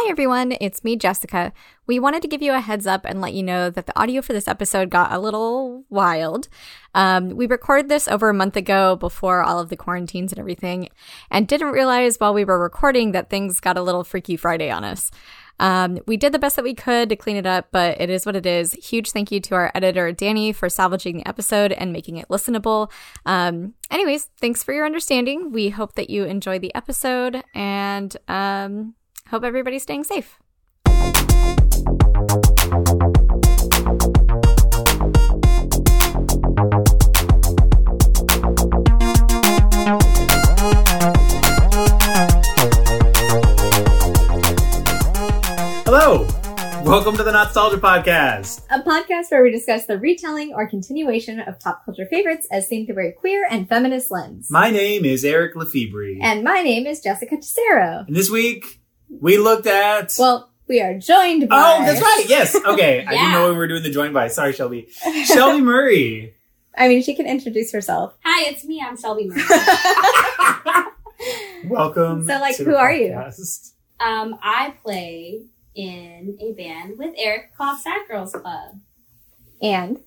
Hi, everyone. It's me, Jessica. We wanted to give you a heads up and let you know that the audio for this episode got a little wild. Um, we recorded this over a month ago before all of the quarantines and everything, and didn't realize while we were recording that things got a little Freaky Friday on us. Um, we did the best that we could to clean it up, but it is what it is. Huge thank you to our editor, Danny, for salvaging the episode and making it listenable. Um, anyways, thanks for your understanding. We hope that you enjoy the episode and um, hope everybody's staying safe. Hello, welcome to the Nostalgia Podcast. A podcast where we discuss the retelling or continuation of pop culture favorites as seen through a queer and feminist lens. My name is Eric Lefebvre, and my name is Jessica Tesero. and this week we looked at. Well, we are joined by. oh, that's right. Yes. Okay. I didn't know we were doing the join by. Sorry, Shelby. Shelby Murray. I mean, she can introduce herself. Hi, it's me. I'm Shelby Murray. Welcome. So, like, to the who are you? um, I play in a band with Eric called Sad Girls Club And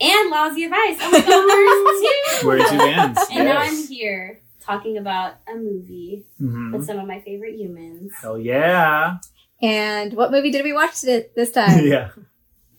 and Lousy Advice. Oh my god, We're we're two bands. And now I'm here talking about a movie Mhm. with some of my favorite humans. Hell yeah. and what movie did we watch today, this time? yeah.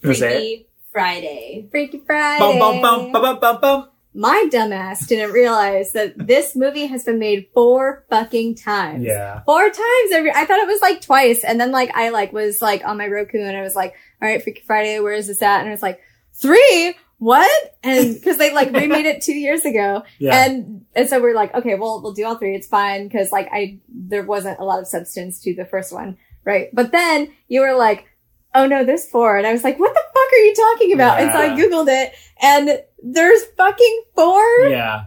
Wanna say it? Freaky Friday. Freaky Friday. Bum, bum, bum, bum, bum, bum, bum. My dumbass didn't realize that this movie has been made four fucking times. Yeah. Four times every, I thought it was like twice. And then like, I like was like on my Roku and I was like, all right, Freaky Friday, where is this at? And I was like, three? What? And cause they like remade it two years ago. Yeah. And, and so we're like, okay, well, we'll do all three. It's fine. Cause like I, there wasn't a lot of substance to the first one. Right. But then you were like, oh no, there's four. And I was like, what the fuck are you talking about? And so I Googled it and there's fucking four. yeah.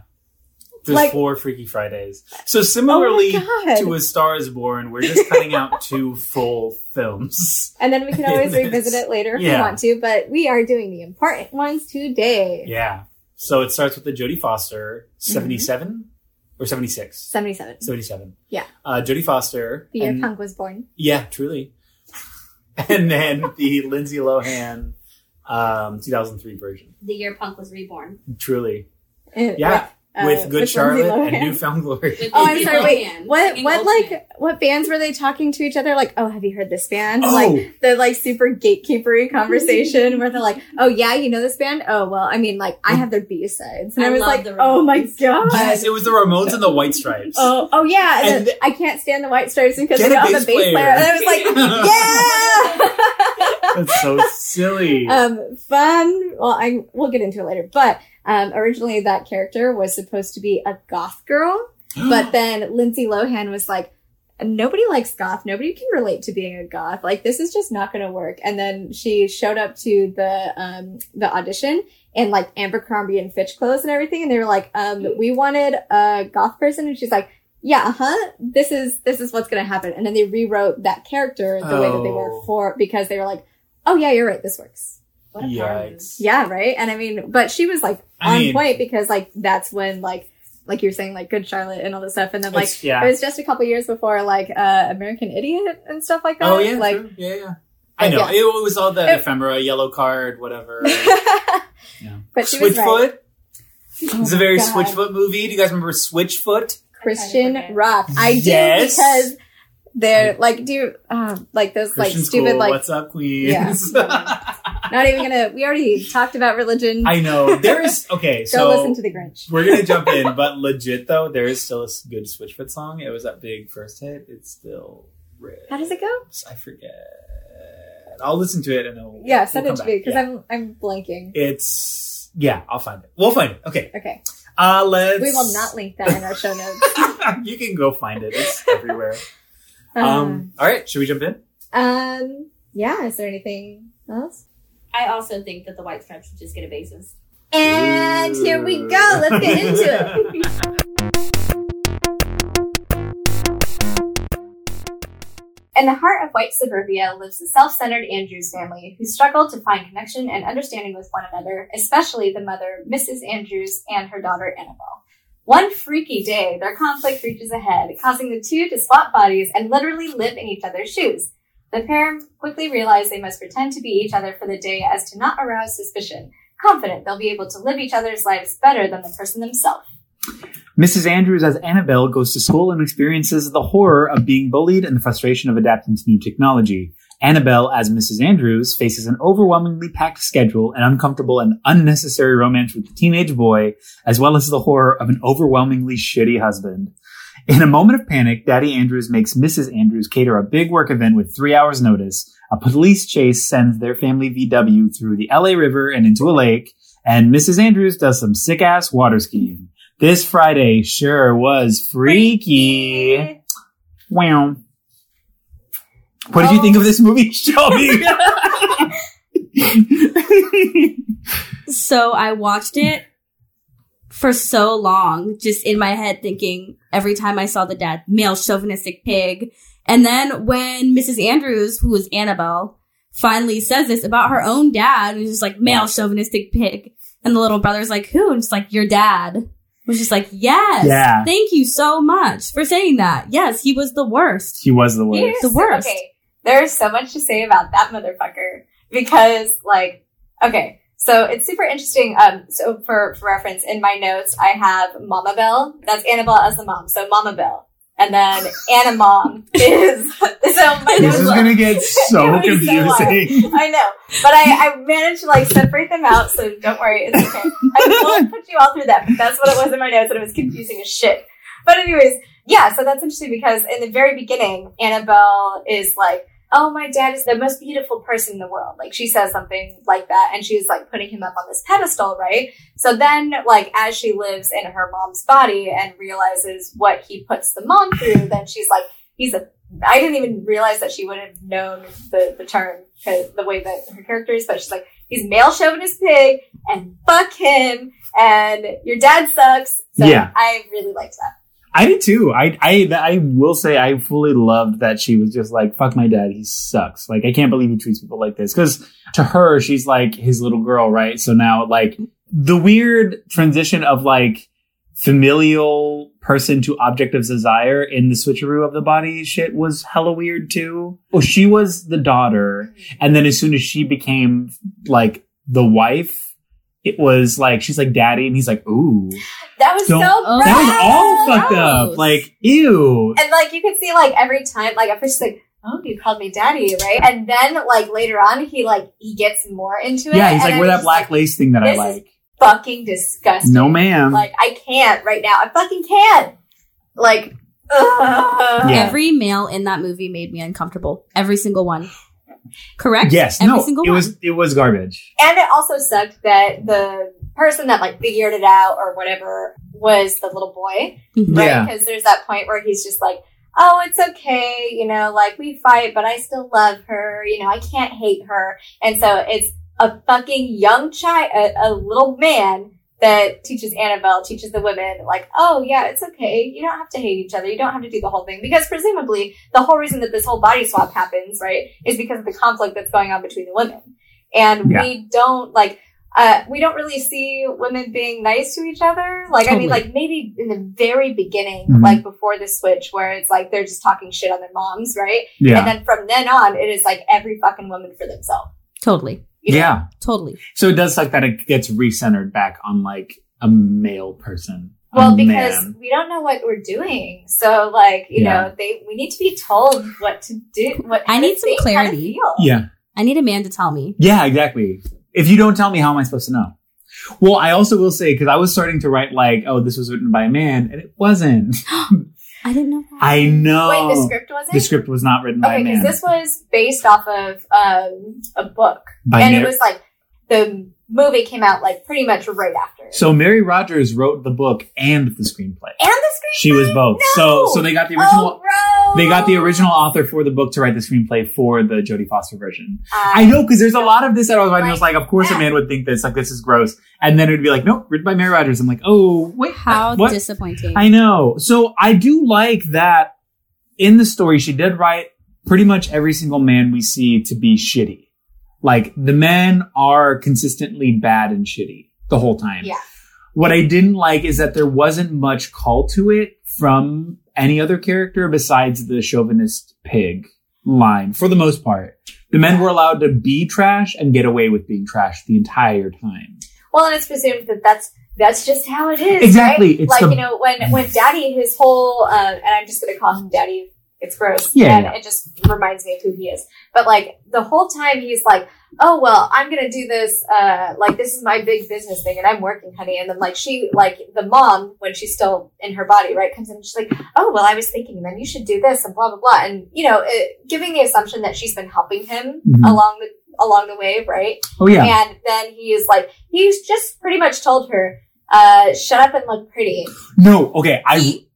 There's Like- four Freaky Fridays. So similarly Oh to A Star is Born, we're just cutting out two full films. And then we can always revisit it later if we want to, but we are doing the important ones today. Yeah. So it starts with the Jodie Foster, Mm-hmm. 77 or 76? 77. 77. Yeah. Uh, Jodie Foster. The year and- Punk was born. Yeah, truly. and then the Lindsay Lohan um, 2003 version. The year Punk was reborn. Truly. Yeah. Uh, with Good Lindsay Charlotte Lohan. and New Found Glory. With Oh, I'm sorry. Wait, what? What Ultimate. like what bands were they talking to each other? Like, oh, have you heard this band? Oh. Like the like super gatekeepery conversation where they're like, oh yeah, you know this band? Oh well, I mean, like I have their B sides, and I, I was like, oh my Ramones. god. Yes, it was the Ramones and the White Stripes. Oh, oh yeah, and, And then I can't stand the White Stripes because they a don't have a bass bass player. player. And I was like, yeah. That's so silly. um, fun. Well, I we'll get into it later. But um, originally, that character was supposed to be a goth girl, but then Lindsay Lohan was like, "Nobody likes goth. Nobody can relate to being a goth. Like this is just not going to work." And then she showed up to the um the audition in like Abercrombie and Fitch clothes and everything, and they were like, um, "We wanted a goth person," and she's like. Yeah, uh-huh. This is this is what's gonna happen, and then they rewrote that character the way that they were Oh. for because they were like, "Oh yeah, you're right. This works." What a. Yikes. Yeah, right. And I mean, but she was like I on mean- point because like that's when like like you're saying like Good Charlotte and all this stuff, and then like It's- yeah. it was just a couple years before like uh American Idiot and stuff like that. Oh yeah, like true. yeah, yeah. I know Yeah. it was all the It- ephemera, Yellowcard, whatever. Yeah. but she was right. Switchfoot. Oh It's a very God. Switchfoot movie. Do you guys remember Switchfoot? Christian I rock. I do Yes. because they're like do you, um like those like stupid school. like What's up, Queens? not even gonna. We already talked about religion. I know there is okay. Go So listen to the Grinch. we're gonna jump in, but legit though, there is still a good Switchfoot song. It was that big first hit. It's still red. How does it go? I forget. I'll listen to it and then we'll, Yeah, we'll send it to back. me because Yeah. I'm I'm blanking. It's yeah, I'll find it. We'll find it. Okay. Okay, Uh let's. we will not link that in our show notes. you can go find it. It's everywhere. Um, Um. All right. Should we jump in? Um, yeah, is there anything else? I also think that the White Stripes should just get a basis. And here we go. Let's get into it. In the heart of white suburbia lives the self centered Andrews family who struggle to find connection and understanding with one another, especially the mother, Mrs. Andrews, and her daughter, Annabelle. One freaky day, their conflict reaches a head, causing the two to swap bodies and literally live in each other's shoes. The pair quickly realize they must pretend to be each other for the day as to not arouse suspicion, confident they'll be able to live each other's lives better than the person themselves. Mrs. Andrews as Annabelle goes to school and experiences the horror of being bullied and the frustration of adapting to new technology. Annabelle as Mrs. Andrews faces an overwhelmingly packed schedule, an uncomfortable and unnecessary romance with the teenage boy, as well as the horror of an overwhelmingly shitty husband. In a moment of panic, Daddy Andrews makes Mrs. Andrews cater a big work event with three hours notice. A police chase sends their family VW through the LA River and into a lake, and Mrs. Andrews does some sick ass water skiing. This Friday sure was freaky. Wow. What did you think of this movie, Shelby? So I watched it for so long, just in my head thinking every time I saw the dad, male chauvinistic pig. And then when Mrs. Andrews, who was Annabelle, finally says this about her own dad, and he's just like, male chauvinistic pig. And the little brother's like, who? And it's like, your dad. Was just like, yes, Yeah. thank you so much for saying that. Yes, he was the worst. he was the worst. Here's- The worst. Okay, there's so much to say about that motherfucker because, like, okay, so it's super interesting. Um, so for, for reference, in my notes, I have Mama Bell. That's Annabelle as the mom. So Mama Bell, and then Anna Mom is. So my This is gonna get so was so confusing. I know, but I, I managed to like separate them out, so don't worry, it's okay. I won't put you all through that, but that's what it was in my notes, and it was confusing as shit. But anyways, yeah, so that's interesting because in the very beginning, Annabelle is like, "Oh, my dad is the most beautiful person in the world." Like she says something like that, and she's like putting him up on this pedestal, right? So then, like as she lives in her mom's body and realizes what he puts the mom through, then she's like, "He's a I didn't even realize that she would have known the, the term, 'cause the way that her character is, but she's like, he's male chauvinist pig, and fuck him, and your dad sucks. So Yeah. I really liked that. I did too. I, I I will say I fully loved that she was just like, "Fuck my dad, he sucks." Like I can't believe he treats people like this because to her she's like his little girl, right? So now like the weird transition of like familial person to object of desire in the switcheroo of the body shit was hella weird too. Well, she was the daughter, and then as soon as she became like the wife, it was like she's like daddy, and he's like, "Ooh." That was so Oh, That was all fucked up. Like, ew. And like you could see like every time, like at first she's like, "Oh, you called me daddy, right?" And then like later on, he like he gets more into it. Yeah, he's and like, I'm wear that black like, lace thing that I this is like. fucking disgusting. No, ma'am. Like I can't right now. I fucking can't. Like, ugh. Yeah. Every male in that movie made me uncomfortable. Every single one. Correct? yes, Every no, single it one. was it was garbage. And it also sucked that the person that like figured it out or whatever was the little boy, Mhm. right? Yeah. Because there's that point where he's just like, "Oh, it's okay, you know, like we fight, but I still love her. You know, I can't hate her." And so it's a fucking young child, a, a little man that teaches Annabelle, teaches the women, like, "Oh yeah, it's okay. You don't have to hate each other. You don't have to do the whole thing." Because presumably, the whole reason that this whole body swap happens, right, is because of the conflict that's going on between the women, and Yeah. we don't like uh, we don't really see women being nice to each other. Like, I mean, like maybe in the very beginning, Mhm. like before the switch, where it's like they're just talking shit on their moms, right? Yeah. And then from then on, it is like every fucking woman for themselves. Totally. You know? yeah. Totally. So it does suck that it gets recentered back on like a male person. a Well, because man. we don't know what we're doing, so like you Yeah. know, they we need to be told what to do. What I need some think, how to clarity. Yeah. I need a man to tell me. Yeah, exactly. If you don't tell me, how am I supposed to know? Well, I also will say, because I was starting to write like, oh, this was written by a man, and it wasn't. I didn't know that. I know. Wait, the script wasn't. The script was not written by okay, a because man. this was based off of um, a book, by and Mary- it was like the movie came out like pretty much right after. so Mary Rogers wrote the book and the screenplay. and the screenplay. She was both. No! So so they got the original Oh, they got the original author for the book to write the screenplay for the Jodie Foster version. Uh, I know because there's a lot of this that I was writing. I was like, of course Yeah. a man would think this. Like this is gross, and then it'd be like, nope, written by Mary Rogers. I'm like, oh wait, How what? disappointing. I know. So I do like that in the story. She did write pretty much every single man we see to be shitty. Like the men are consistently bad and shitty the whole time. Yeah. What I didn't like is that there wasn't much call to it from any other character besides the chauvinist pig line for the most part. The men were allowed to be trash and get away with being trash the entire time. Well, and it's presumed that that's that's just how it is. Exactly. Right? It's like the- you know when when Daddy his whole uh, and I'm just gonna call him Daddy. It's gross. Yeah, and yeah. it just reminds me of who he is. But like the whole time he's like, "Oh well, I'm gonna do this. Uh, like this is my big business thing, and I'm working, honey." And then like she, like the mom, when she's still in her body, right, comes in and she's like, "Oh well, I was thinking, then you should do this and blah blah blah," and you know, it, giving the assumption that she's been helping him Mhm. along the along the way, right? Oh yeah. And then he's like, he's just pretty much told her, uh, shut up and look pretty. No, okay. I He-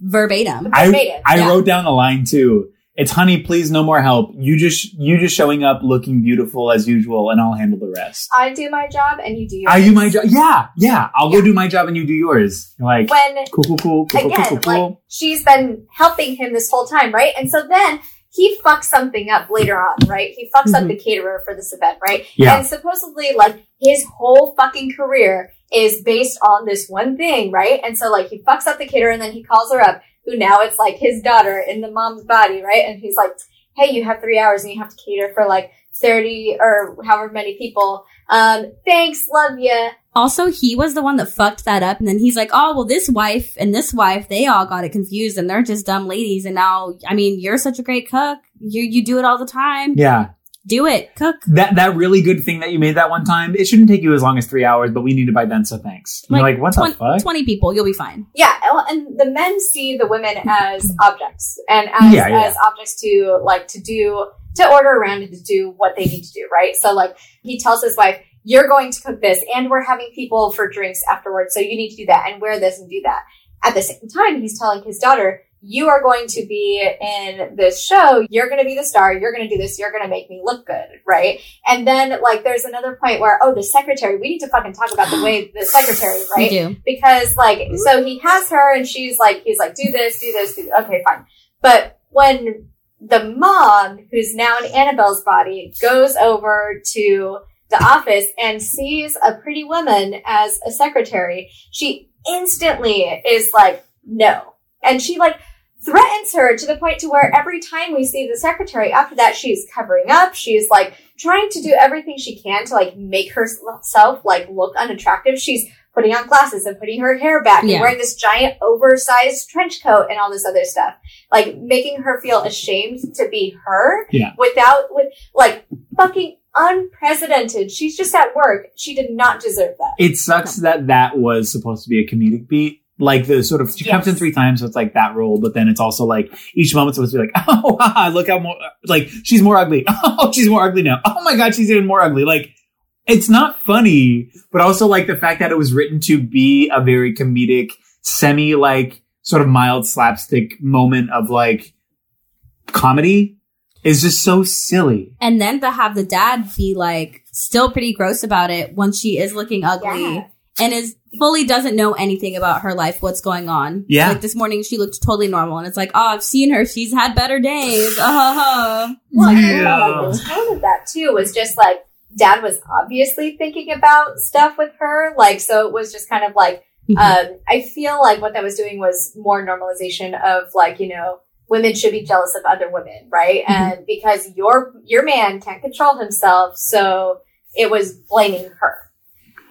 verbatim. I Verbatim, I yeah. wrote down a line too. It's honey, please no more help. You just you just showing up looking beautiful as usual and I'll handle the rest. I do my job and you do yours. I do my job. Yeah, yeah. I'll Yeah. go do my job and you do yours. Like When, cool, cool, cool, cool, cool, again, cool, cool, like, cool. she's been helping him this whole time, right? And so then he fucks something up later on, right? He fucks up Mhm. the caterer for this event, right? Yeah. And supposedly, like, his whole fucking career is based on this one thing, right? And so, like, he fucks up the caterer and then he calls her up, who now it's like his daughter in the mom's body, right? And he's like, hey, you have three hours and you have to cater for like 30 or however many people. Um, thanks, love ya. Also, he was the one that fucked that up, and then he's like, "Oh, well, this wife and this wife, they all got it confused, and they're just dumb ladies." And now, I mean, you're such a great cook. You you do it all the time. Yeah. Do it, cook. That that really good thing that you made that one time, it shouldn't take you as long as three hours, but we need it by then, so thanks. And you're like, what twen- the fuck? Twenty people, you'll be fine. Yeah, and the men see the women as objects and as, Yeah, yeah. as objects to like to do to order around and to do what they need to do, right? So like he tells his wife, "You're going to cook this, and we're having people for drinks afterwards, so you need to do that and wear this and do that." At the same time, he's telling his daughter, "You are going to be in this show. You're going to be the star. You're going to do this. You're going to make me look good, right?" And then like there's another point where, oh, the secretary. We need to fucking talk about the way the secretary, right? Because like so he has her and she's like he's like do this do this do okay fine but when the mom who's now in annabelle's body goes over to the office and sees a pretty woman as a secretary she instantly is like no and she like threatens her to the point to where every time we see the secretary after that she's covering up she's like trying to do everything she can to like make herself like look unattractive she's putting on glasses and putting her hair back Yeah. and wearing this giant oversized trench coat and all this other stuff like making her feel ashamed to be her Yeah. without with like fucking unprecedented she's just at work she did not deserve that It sucks that that was supposed to be a comedic beat. Like the sort of she comes in three times, so it's like that role. But then it's also like each moment's supposed to be like, oh, haha, look how more like she's more ugly. Oh, she's more ugly now. Oh my god, she's even more ugly. Like it's not funny, but also like the fact that it was written to be a very comedic, semi like sort of mild slapstick moment of like comedy is just so silly. And then to have the dad be like still pretty gross about it when she is looking ugly Yeah. And is fully doesn't know anything about her life, what's going on. Yeah. Like this morning she looked totally normal and it's like, oh, I've seen her. She's had better days. Uh, uh, Well, and Yeah. the tone of that too was just like dad was obviously thinking about stuff with her. Like, so it was just kind of like, Mhm. um, I feel like what that was doing was more normalization of like, you know, women should be jealous of other women, right? Mhm. And because your, your man can't control himself, so it was blaming her.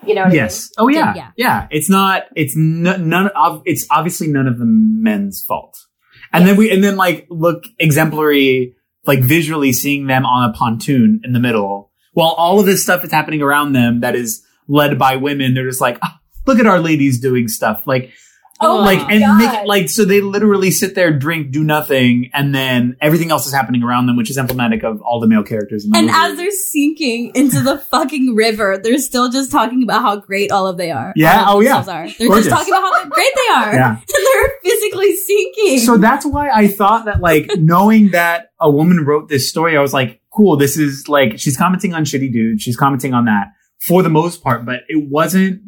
You know Yes. Oh yeah. Yeah. yeah. It's not. It's n- none of. It's obviously none of the men's fault. And then we and then like look exemplary, like visually seeing them on a pontoon in the middle, while all of this stuff is happening around them that is led by women. They're just like, "Ah, look at our ladies doing stuff. Like Oh like and God. make like so they literally sit there, drink, do nothing, and then everything else is happening around them, which is emblematic of all the male characters in the And movie. as they're sinking into the fucking river, they're still just talking about how great all of they are. Yeah, oh, yeah. Are. They're Gorgeous. just talking about how great they are. Yeah. And they're physically sinking. So that's why I thought that, like, knowing that a woman wrote this story, I was like, cool, this is like, she's commenting on shitty dudes. She's commenting on that for the most part, but it wasn't,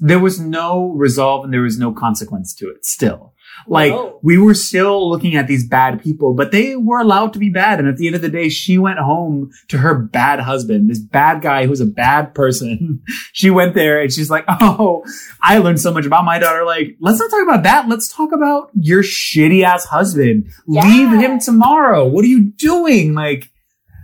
there was no resolve and there was no consequence to it still. Like Whoa. we were still looking at these bad people, but they were allowed to be bad. And at the end of the day, she went home to her bad husband, this bad guy who's a bad person. she went there and she's like, Oh, I learned so much about my daughter. Like, let's not talk about that. Let's talk about your shitty ass husband. Yeah. Leave him tomorrow. What are you doing? Like,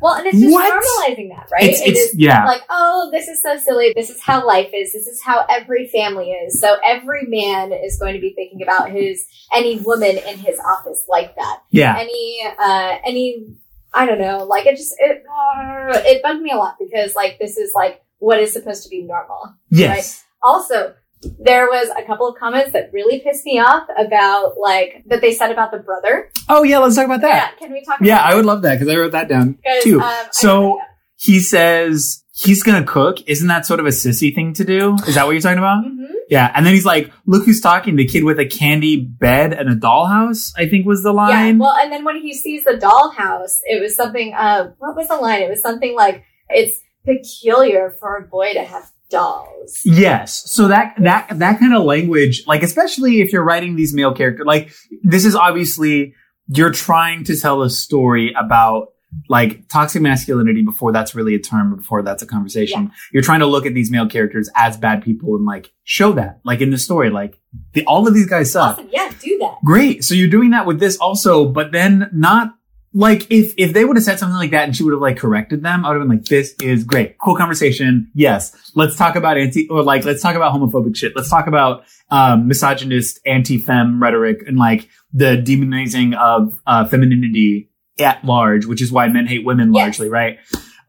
Well, and it's just What? normalizing that, right? it's, It it's, yeah. like, oh, this is so silly. This is how life is. This is how every family is. So every man is going to be thinking about his any woman in his office like that. yeah. Any uh any I don't know. Like it just it uh, it bugged me a lot because like this is like what is supposed to be normal. Yes. Also, there was a couple of comments that really pissed me off about like that they said about the brother. Oh, yeah. Let's talk about that. Yeah, can we talk? Yeah, about I would love that because I wrote that down too. um, So- he says he's gonna cook. Isn't that sort of a sissy thing to do? Is that what you're talking about? Mhm. Yeah. And then he's like, look who's talking. The kid with a candy bed and a dollhouse, I think was the line. Yeah, line. well, and then when he sees the dollhouse, it was something. Uh, what was the line? It was something like, "It's peculiar for a boy to have dolls." yes. So that, that, that kind of language, like, especially if you're writing these male characters, like, this is obviously, you're trying to tell a story about like toxic masculinity before that's really a term, before that's a conversation. You're trying to look at these male characters as bad people and like show that, like in the story, like the, all of these guys suck. Awesome, yeah, do that. Great. So you're doing that with this also, but then not like if if they would have said something like that and she would have like corrected them, I would have been like, this is great. Cool conversation. Yes. Let's talk about anti or like let's talk about homophobic shit. Let's talk about um misogynist anti-fem rhetoric and like the demonizing of uh femininity at large, which is why men hate women Yes. largely, right?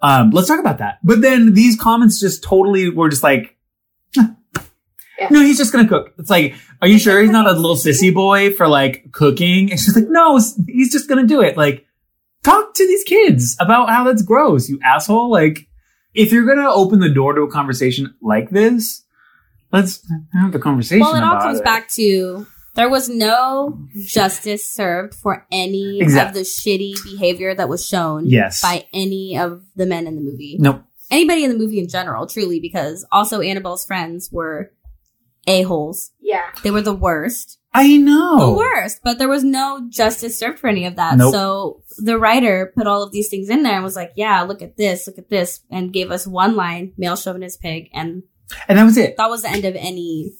Um, let's talk about that. But then these comments just totally were just like, Yeah. no, he's just gonna cook. It's like, are you sure he's not a little sissy boy for like cooking? And she's like, no, he's just gonna do it. Like, talk to these kids about how that's gross, you asshole. Like, if you're gonna open the door to a conversation like this, let's have the conversation. Well, it all comes it. back to there was no justice served for any Exact- of the shitty behavior that was shown Yes. by any of the men in the movie. Nope. Anybody in the movie in general, truly, because also Annabelle's friends were a-holes. Yeah, They were the worst. I know. The worst. But there was no justice served for any of that. Nope. So the writer put all of these things in there and was like, yeah, look at this, look at this, and gave us one line, male chauvinist pig, and And that was it. that was the end of any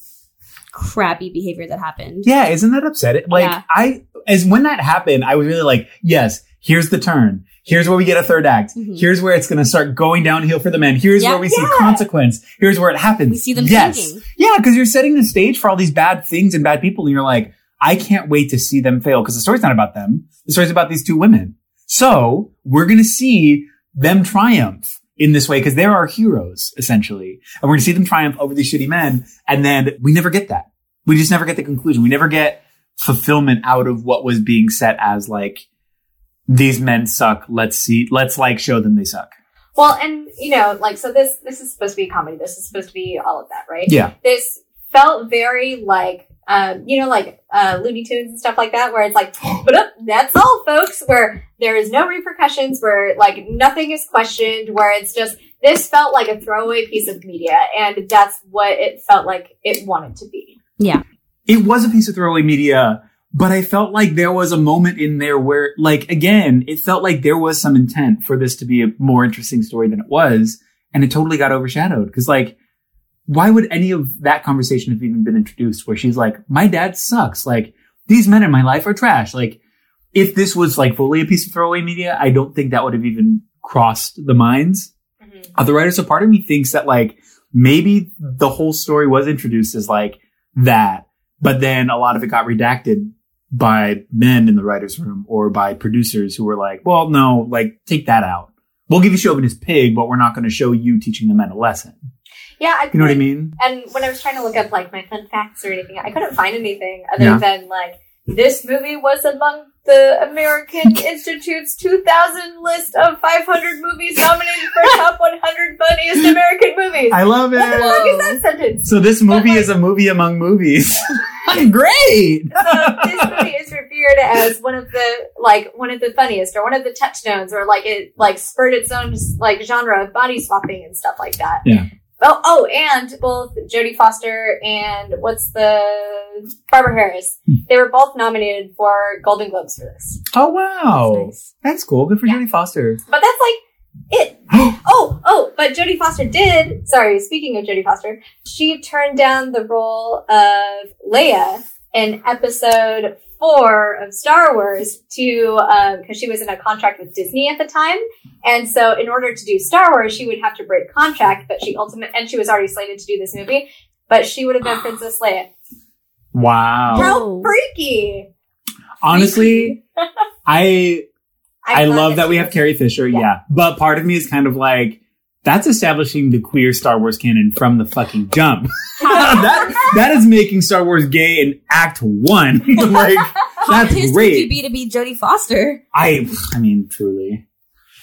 crappy behavior that happened. Yeah, isn't that upsetting? Like Yeah. I, as when that happened, I was really like, yes, here's the turn. Here's where we get a third act. Mhm. Here's where it's going to start going downhill for the men. Here's Yeah. where we see consequence. Here's where it happens. We see them yes. changing. Yeah, because you're setting the stage for all these bad things and bad people, and you're like, I can't wait to see them fail because the story's not about them. The story's about these two women. So we're going to see them triumph in this way because they're our heroes, essentially. And we're going to see them triumph over these shitty men. And then we never get that. We just never get the conclusion. We never get fulfillment out of what was being set as like, these men suck. Let's see, let's like show them they suck. Well, and you know, like so this this is supposed to be a comedy. This is supposed to be all of that, right? Yeah. This felt very like um, you know, like uh Looney Tunes and stuff like that, where it's like, but up, that's all, folks. Where there is no repercussions, where like nothing is questioned, where it's just this felt like a throwaway piece of media, and that's what it felt like it wanted to be. Yeah, it was a piece of throwaway media, but I felt like there was a moment in there where, like, again, it felt like there was some intent for this to be a more interesting story than it was, and it totally got overshadowed. Because, like, why would any of that conversation have even been introduced? Where she's like, "My dad sucks. Like, these men in my life are trash." Like, if this was like fully a piece of throwaway media, I don't think that would have even crossed the minds mm-hmm. of the writers. So part of me thinks that like maybe the whole story was introduced as like that, but then a lot of it got redacted by men in the writer's room or by producers who were like, well, no, like take that out. We'll give you chauvinist pig, but we're not going to show you teaching the men a lesson. Yeah, I You know what I mean? And when I was trying to look up like my fun facts or anything, I couldn't find anything other Yeah. than like this movie was among the American Institute's 2000 list of 500 movies nominated for top 100 funniest American movies. I love what the it. fuck is that sentence? So this movie is a movie among movies. Great. So this movie is revered as one of the like one of the funniest or one of the touchstones or like it like spurred its own like genre of body swapping and stuff like that. Yeah. Oh, oh, and both Jodie Foster and what's the Barbara Harris? Hmm. They were both nominated for Golden Globes for this. Oh wow, Nice. that's cool. Good for Yeah. Jodie Foster. But that's like it. Oh. oh, oh, but Jodie Foster did. Sorry, speaking of Jodie Foster, she turned down the role of Leia in episode four of Star Wars to uh, because she was in a contract with Disney at the time, and so in order to do Star Wars, she would have to break contract. But she ultimate and she was already slated to do this movie, but she would have been Princess Leia. Wow. How freaky! Honestly, I I I'm love that we have Carrie Fisher. Yeah. Yeah. but part of me is kind of like. That's establishing the queer Star Wars canon from the fucking jump. that that is making Star Wars gay in Act One. like How that's pissed great. would you be to be Jodie Foster? I I mean truly.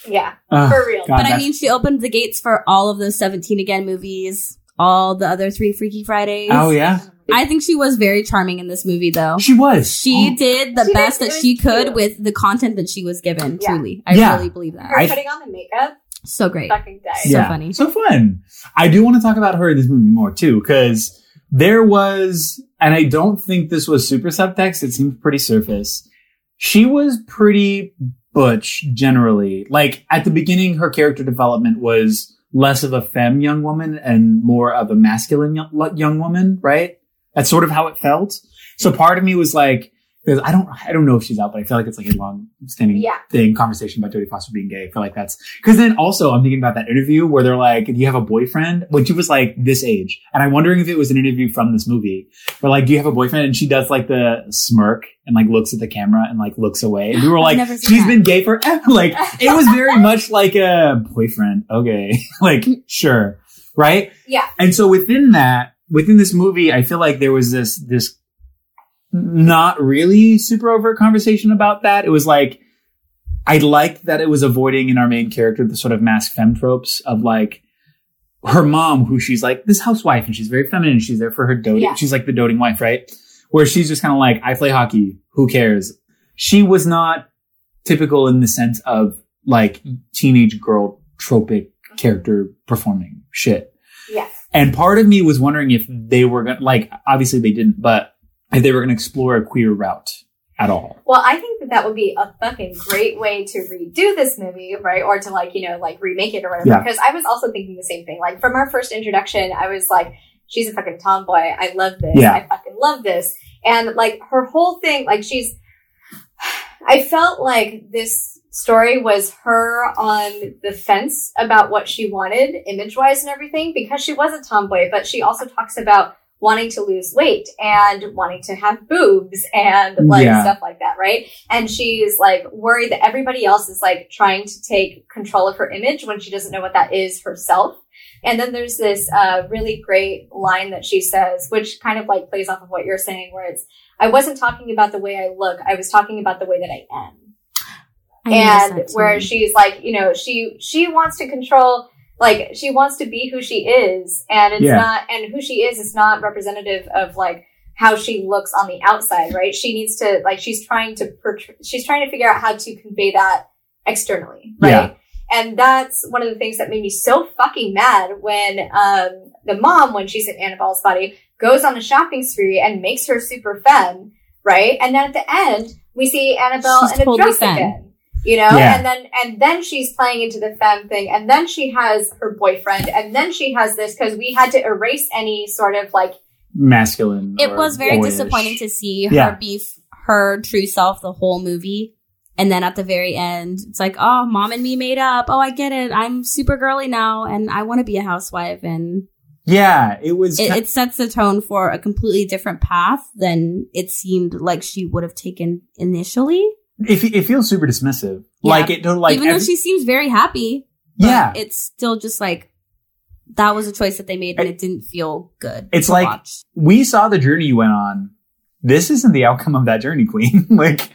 Yeah, Ugh, for real. God, But I mean, she opened the gates for all of those 17 Again movies, all the other three Freaky Fridays. oh yeah, I think she was very charming in this movie, though. she was. She Oh, did the She best it that she could cute. with the content that she was given, Yeah. truly. I Yeah. really believe that. Her I- putting on the makeup, so great. fucking died. So yeah, funny. so fun. I do want to talk about her in this movie more too, because there was, and I don't think this was super subtext. It seems pretty surface. She was pretty butch generally. Like at the beginning, her character development was less of a femme young woman and more of a masculine young, young woman, right? That's sort of how it felt. So part of me was like, because I don't, I don't know if she's out, but I feel like it's like a long standing Yeah. thing, conversation about Jodie Foster being gay. I feel like that's, cause then also I'm thinking about that interview where they're like, do you have a boyfriend? When she was like this age. And I'm wondering if it was an interview from this movie where like, do you have a boyfriend? And she does like the smirk and like looks at the camera and like looks away. And we were like, she's that. been gay forever. like it was very much like a boyfriend. Okay. like, sure. Right. Yeah. And so within that, within this movie, I feel like there was this, this not really super overt conversation about that. It was like, I liked that it was avoiding in our main character the sort of mask femme tropes of like her mom, who she's like this housewife and she's very feminine. She's there for her doting. Yeah. She's like the doting wife, right? Where she's just kind of like, I play hockey. Who cares? She was not typical in the sense of like teenage girl tropic character performing shit. Yes. And part of me was wondering if they were going to, like, obviously they didn't, but if they were going to explore a queer route at all. Well, I think that that would be a fucking great way to redo this movie, right? Or to like, you know, like remake it or whatever. Yeah. Because I was also thinking the same thing. Like from our first introduction, I was like, she's a fucking tomboy. I love this. Yeah. I fucking love this. And like her whole thing, like she's, I felt like this story was her on the fence about what she wanted image wise and everything because she was a tomboy, but she also talks about wanting to lose weight and wanting to have boobs and like Yeah. stuff like that, right? And she's like worried that everybody else is like trying to take control of her image when she doesn't know what that is herself. And then there's this uh, really great line that she says, which kind of like plays off of what you're saying, where it's, I wasn't talking about the way I look, I was talking about the way that I am I and where she's like, you know, she she wants to control, like she wants to be who she is, and it's Yeah. not, and who she is is not representative of like how she looks on the outside, right? She needs to like she's trying to portray, she's trying to figure out how to convey that externally, right? Yeah. And that's one of the things that made me so fucking mad when um, the mom, when she's in Annabelle's body, goes on a shopping spree and makes her super femme, right? And then at the end, we see Annabelle She's in a totally dress femme. again. You know, Yeah. and then and then she's playing into the femme thing, and then she has her boyfriend, and then she has this because we had to erase any sort of like Masculine. it was very boyish. disappointing to see her Yeah. be f- her true self the whole movie. And then at the very end, it's like, oh, mom and me made up. Oh, I get it. I'm super girly now and I want to be a housewife. And Yeah, it was. it, it sets the tone for a completely different path than it seemed like she would have taken initially. It, it feels super dismissive. Yeah. Like it, don't like Even every- though she seems very happy. yeah, It's still just like, that was a choice that they made and it didn't feel good. It's like- watch. we saw the journey you went on. This isn't the outcome of that journey, Queen. like,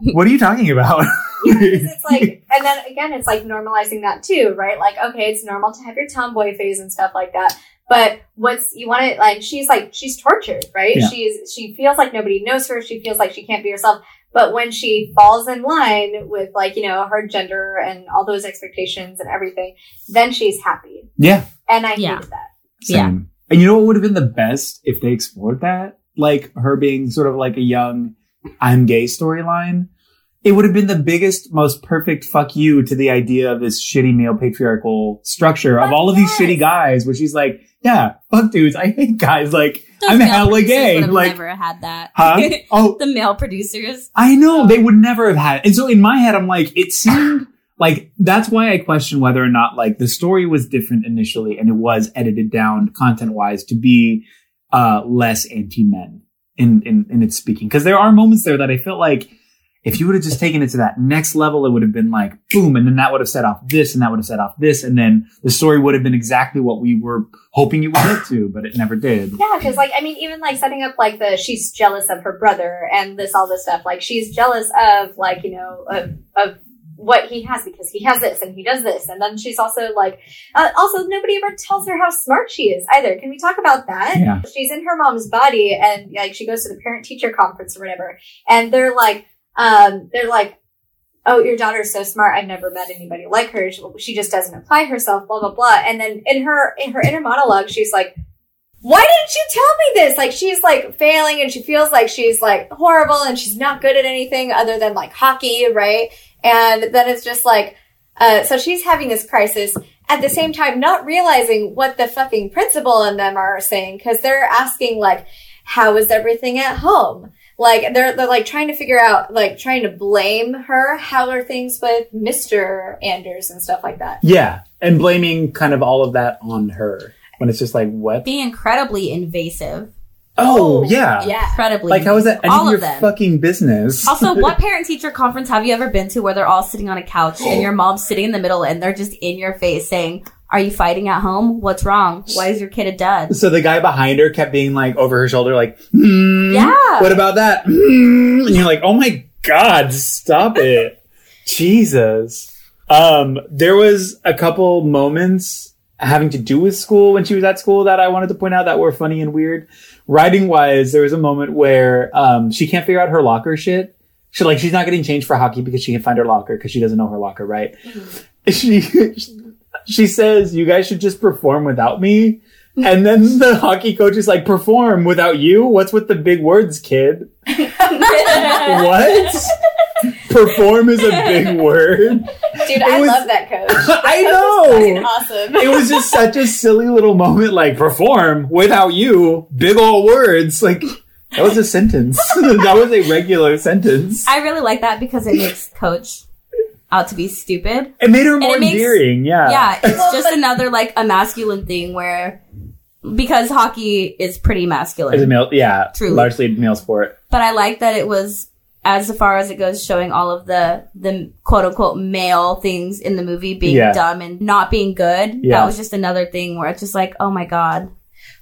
what are you talking about? it's like, and then again, it's like normalizing that too, right? Like, okay, it's normal to have your tomboy phase and stuff like that. But what's you want to like? She's like she's tortured, right? Yeah. She's she feels like nobody knows her. She feels like she can't be herself. But when she falls in line with like you know her gender and all those expectations and everything, then she's happy. yeah, And I Yeah. hated that. Yeah. Same. And you know what would have been the best if they explored that? Like her being sort of like a young I'm gay storyline. It would have been the biggest, most perfect fuck you to the idea of this shitty male patriarchal structure of all of these shitty guys, where she's like, yeah, fuck dudes, I hate guys. Like, Those I'm hella gay. would have Like, never had that. huh? Oh, the male producers. I know they would never have had it. And so in my head, I'm like, it seemed like that's why I question whether or not like the story was different initially and it was edited down content wise to be uh less anti men in, in in its speaking. Because there are moments there that I felt like if you would have just taken it to that next level, it would have been like boom, and then that would have set off this, and that would have set off this, and then the story would have been exactly what we were hoping it would get to, but it never did. Yeah, because like I mean, even like setting up like the she's jealous of her brother and this all this stuff. Like she's jealous of like you know of of what he has because he has this and he does this, and then she's also like uh, also nobody ever tells her how smart she is either. Can we talk about that? Yeah. She's in her mom's body and like she goes to the parent teacher conference or whatever, and they're like um they're like. Oh, your daughter's so smart. I've never met anybody like her. She, she just doesn't apply herself. Blah blah blah. And then in her in her inner monologue, she's like, why didn't you tell me this? Like she's like failing and she feels like she's like horrible and she's not good at anything other than like hockey, right? And then it's just like, uh, so she's having this crisis at the same time, not realizing what the fucking principal and them are saying because they're asking like, how is everything at home? Like they're they're like trying to figure out like trying to blame her. How are things with Mister Anders and stuff like that? Yeah, and blaming kind of all of that on her when it's just like what? Being incredibly invasive. Oh, oh, yeah. Yeah. Incredibly. Like how is that any All of of your them. fucking business? Also, what parent teacher conference have you ever been to where they're all sitting on a couch and your mom's sitting in the middle and they're just in your face saying, Are you fighting at home? What's wrong? Why is your kid a dud? so the guy behind her kept being like over her shoulder, like, hmm, Yeah. What about that? Hmm. And you're like, oh my god, stop it, Jesus. Um, there was a couple moments having to do with school when she was at school that I wanted to point out that were funny and weird. Writing wise, there was a moment where um, she can't figure out her locker shit. She like she's not getting changed for hockey because she can't find her locker because she doesn't know her locker, right? She she says, "You guys should just perform without me." And then the hockey coach is like, "Perform without you? What's with the big words, kid?" what? Perform is a big word. Dude, I was- love that coach. I know. awesome. It was just such a silly little moment, like perform without you, big old words. Like that was a sentence. that was a regular sentence. I really like that because it makes Coach out to be stupid. It made her more makes- endearing. Yeah. Yeah, it's just another like a masculine thing where because hockey is pretty As a masculine. male, yeah, Truly. largely male sport. But I like that it was as far as it goes showing all of the the quote unquote male things in the movie being Yeah. dumb and not being good. Yeah. That was just another thing where it's just like, oh my god.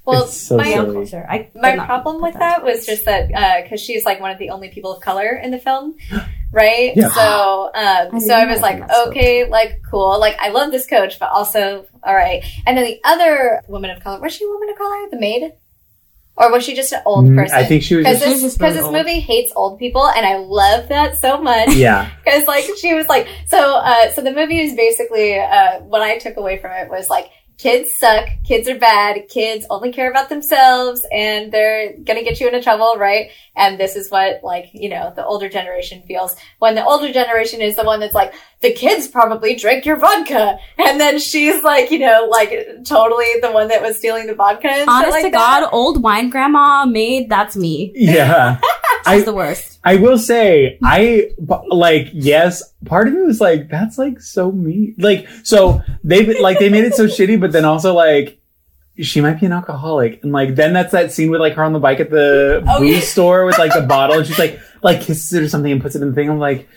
Well, so my silly. Culture. I my problem with that was just that because she's like one of the only people of color in the film, right? Yeah. So, um, I so I was like, that, so- okay, like cool, like I love this coach, but also all right. And then the other woman of color was she a woman of color, the maid, or was she just an old Mm, person? I think she was because just, She's this really this movie hates old people, and I love that so much. yeah. because like she was like so uh so the movie is basically uh what i took away from it was like kids suck kids are bad kids only care about themselves and they're gonna get you into trouble right and this is what like you know the older generation feels when the older generation is the one that's like the kids probably drank your vodka and then she's like you know like totally the one that was stealing the vodka Honest like to that. God, old wine grandma made that's me. Yeah. She's the worst. I will say, I like yes. Part of me was like, that's like so mean. Like, so they like they made it so shitty, but then also like she might be an alcoholic, and like then that's that scene with like her on the bike at the Oh, booze store with like the bottle, and she's like like kisses it or something and puts it in the thing. I'm like,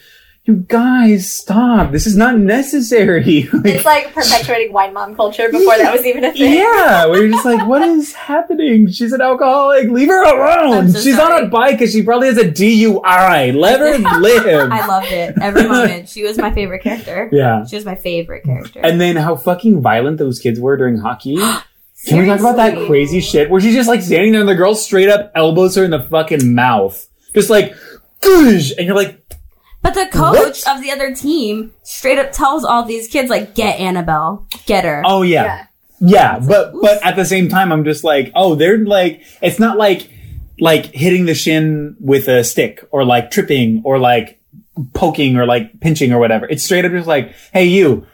you guys, stop! This is not necessary. like, it's like perpetuating wine mom culture before that was even a thing yeah, where you're just like, what is happening? She's an alcoholic. Leave her alone. So She's sorry. on a bike because she probably has a DUI. Let her live. I loved it. Every moment. She was my favorite character. yeah. She was my favorite character. And then how fucking violent those kids were during hockey. Can we talk about that crazy shit where she's just like standing there and the girl straight up elbows her in the fucking mouth? Just like, goosh! And you're like, But the coach What? of the other team straight up tells all these kids, like, get Annabelle. Get her. oh yeah. Yeah. Yeah, but but at the same time, I'm just like, oh, they're like, it's not like like hitting the shin with a stick or like tripping or like poking or like pinching or whatever. It's straight up just like, hey, you,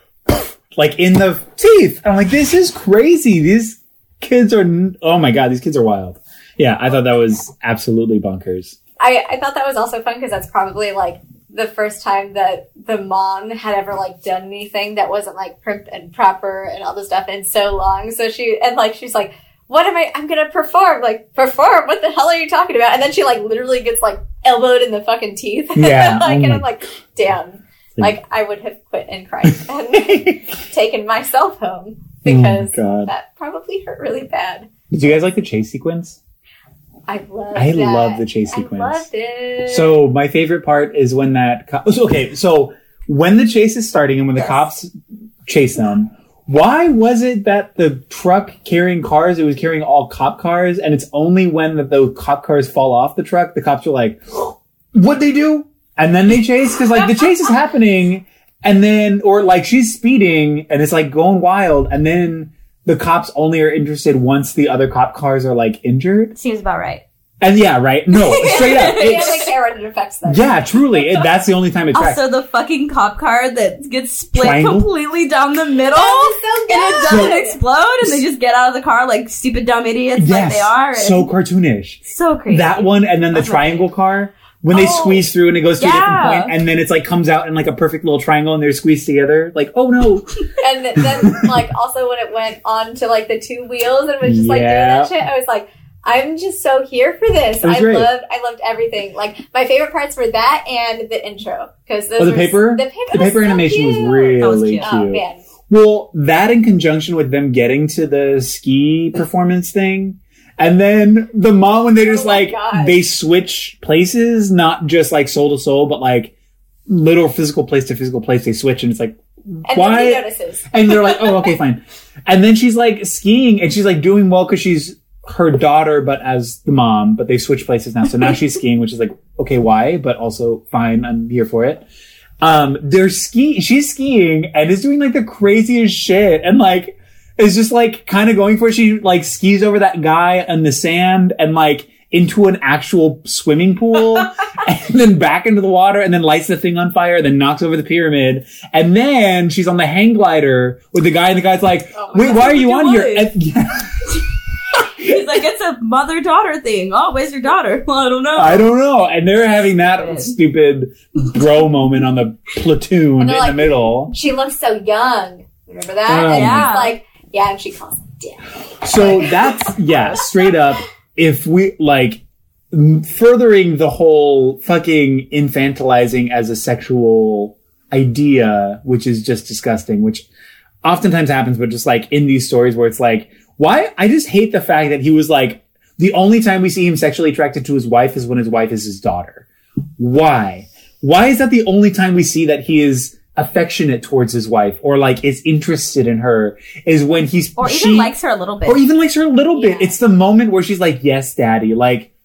like in the teeth. I'm like, this is crazy. These kids are, oh my god, these kids are wild. Yeah, I thought that was absolutely bonkers. I, I thought that was also fun because that's probably like the first time that the mom had ever like done anything that wasn't like prim and proper and all this stuff in so long. So she and like she's like, "What am I? I'm gonna perform. Like perform? What the hell are you talking about?" And then she like literally gets like elbowed in the fucking teeth. Yeah, like, oh and I'm mm. like, "Damn." Mm. Like I would have quit and cried and taken myself home oh because Oh that probably hurt really bad. Did you guys like the chase sequence? I love. I that. love the chase I sequence. loved it. So my favorite part is when that co- okay, so when the chase is starting and when the Yes. cops chase them, why was it that the truck carrying cars, it was carrying all cop cars, and it's only when the, the cop cars fall off the truck, the cops are like, "What they do?" And then they chase because like the chase is happening, and then or like she's speeding and it's like going wild, and then the cops only are interested once the other cop cars are like injured. Seems about right. And yeah, right? No, straight up. they It's- only care when it affects them. yeah, truly. It, that's the only time it tracks. Also, the fucking cop car that gets split Triangle? completely down the middle. So and it doesn't explode, and they just get out of the car like stupid dumb idiots like they are. So cartoonish. so crazy. That one, and then the That's right. triangle car when they Oh. squeeze through and it goes to a different point, and then it's like comes out in like a perfect little triangle, and they're squeezed together. Like, oh no, And then, like, also when it went on to like the two wheels and was just like doing that shit, I was like, I'm just so here for this. I great. loved, I loved everything. Like my favorite parts were that and the intro because those Oh, the were- paper? the paper, the was paper so animation was cute. really That was cute. cute. Oh man, Well, that in conjunction with them getting to the ski performance thing. And then the mom when they just Oh like God. they switch places, not just like soul to soul, but like literal physical place to physical place, they switch and it's like and why then he notices. and they're like, oh, okay, fine. And then she's like skiing and she's like doing well because she's her daughter, but as the mom, but they switch places now. So now she's skiing, which is like, okay, why? But also fine. I'm here for it. Um, they're skiing, she's skiing and is doing like the craziest shit and like, is just like kind of going for it. She like skis over that guy on the sand and like into an actual swimming pool and then back into the water and then lights the thing on fire and then knocks over the pyramid. And then she's on the hang glider with the guy and the guy's like, Oh wait, God. why are you on here? mine. And- yeah, He's like, it's a mother daughter thing. Oh, where's your daughter? Well, I don't know. I don't know. And they're having that stupid bro moment on the platoon in And they're the middle. She looks so young. Remember that? Oh, and um, yeah. he's like, yeah, and she calls dad. So that's, yeah, straight up. If we like furthering the whole fucking infantilizing as a sexual idea, which is just disgusting, which oftentimes happens, but just like in these stories where it's like, why? I just hate the fact that he was like, the only time we see him sexually attracted to his wife is when his wife is his daughter. Why? Why is that the only time we see that he is affectionate towards his wife or like is interested in her is when he's or even she- likes her a little bit. or even likes her a little bit. Yeah. It's the moment where she's like, "Yes, daddy." Like,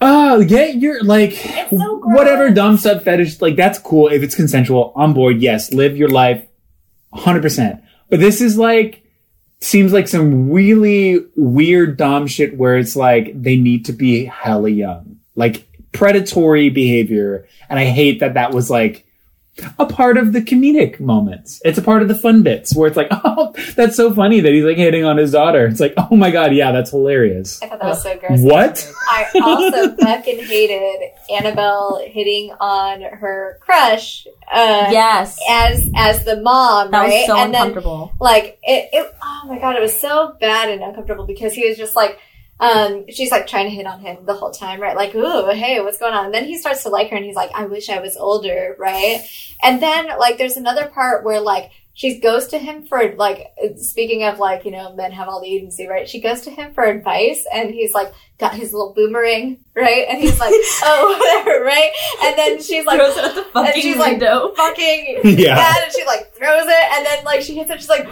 oh, get your like so whatever dumb sub fetish. Like, that's cool if it's consensual. On board, yes. Live your life, hundred percent. But this is like seems like some really weird dumb shit where it's like they need to be hella young, like predatory behavior, and I hate that that was like a part of the comedic moments. It's a part of the fun bits where it's like, oh, that's so funny that he's like hitting on his daughter. It's like, oh my god, yeah, that's hilarious. I thought that was so gross. What? I also fucking hated Annabelle hitting on her crush. Uh, yes. as as the mom, that right? was so and then like it, it oh my god, it was so bad and uncomfortable because he was just like um she's like trying to hit on him the whole time, right? Like, ooh, hey, what's going on? And then he starts to like her and he's like, I wish I was older, right? And then like there's another part where like she goes to him for like speaking of like, you know, men have all the agency, right? She goes to him for advice and he's like got his little boomerang, right? And he's like, Oh, whatever, right? And then she's like Throws it at the fucking she's like, window. fucking Yeah. mad and she like throws it and then like she hits it she's like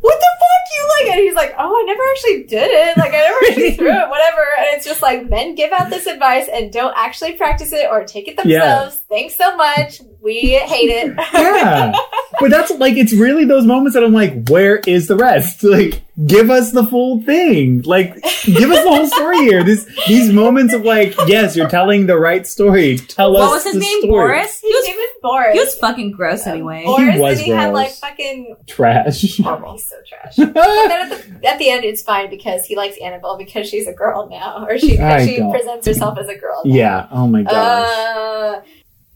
what the fuck? You like and he's like oh i never actually did it. Like i never actually threw it whatever. And it's just like men give out this advice and don't actually practice it or take it Yeah. themselves. Thanks so much. We hate it. Yeah. But that's like it's really those moments that I'm like, where is the rest? Like, give us the full thing. Like, give us the whole story here. This these moments of like, yes, you're telling the right story. Tell us What was his the name? story. Boris? He his was name was boris he was fucking gross anyway. boris was and he had like fucking Trash. he's so trash but then at the, at the end it's fine because he likes annabelle because she's a girl now or she I she don't- presents herself as a girl now. yeah. Oh my gosh. Uh,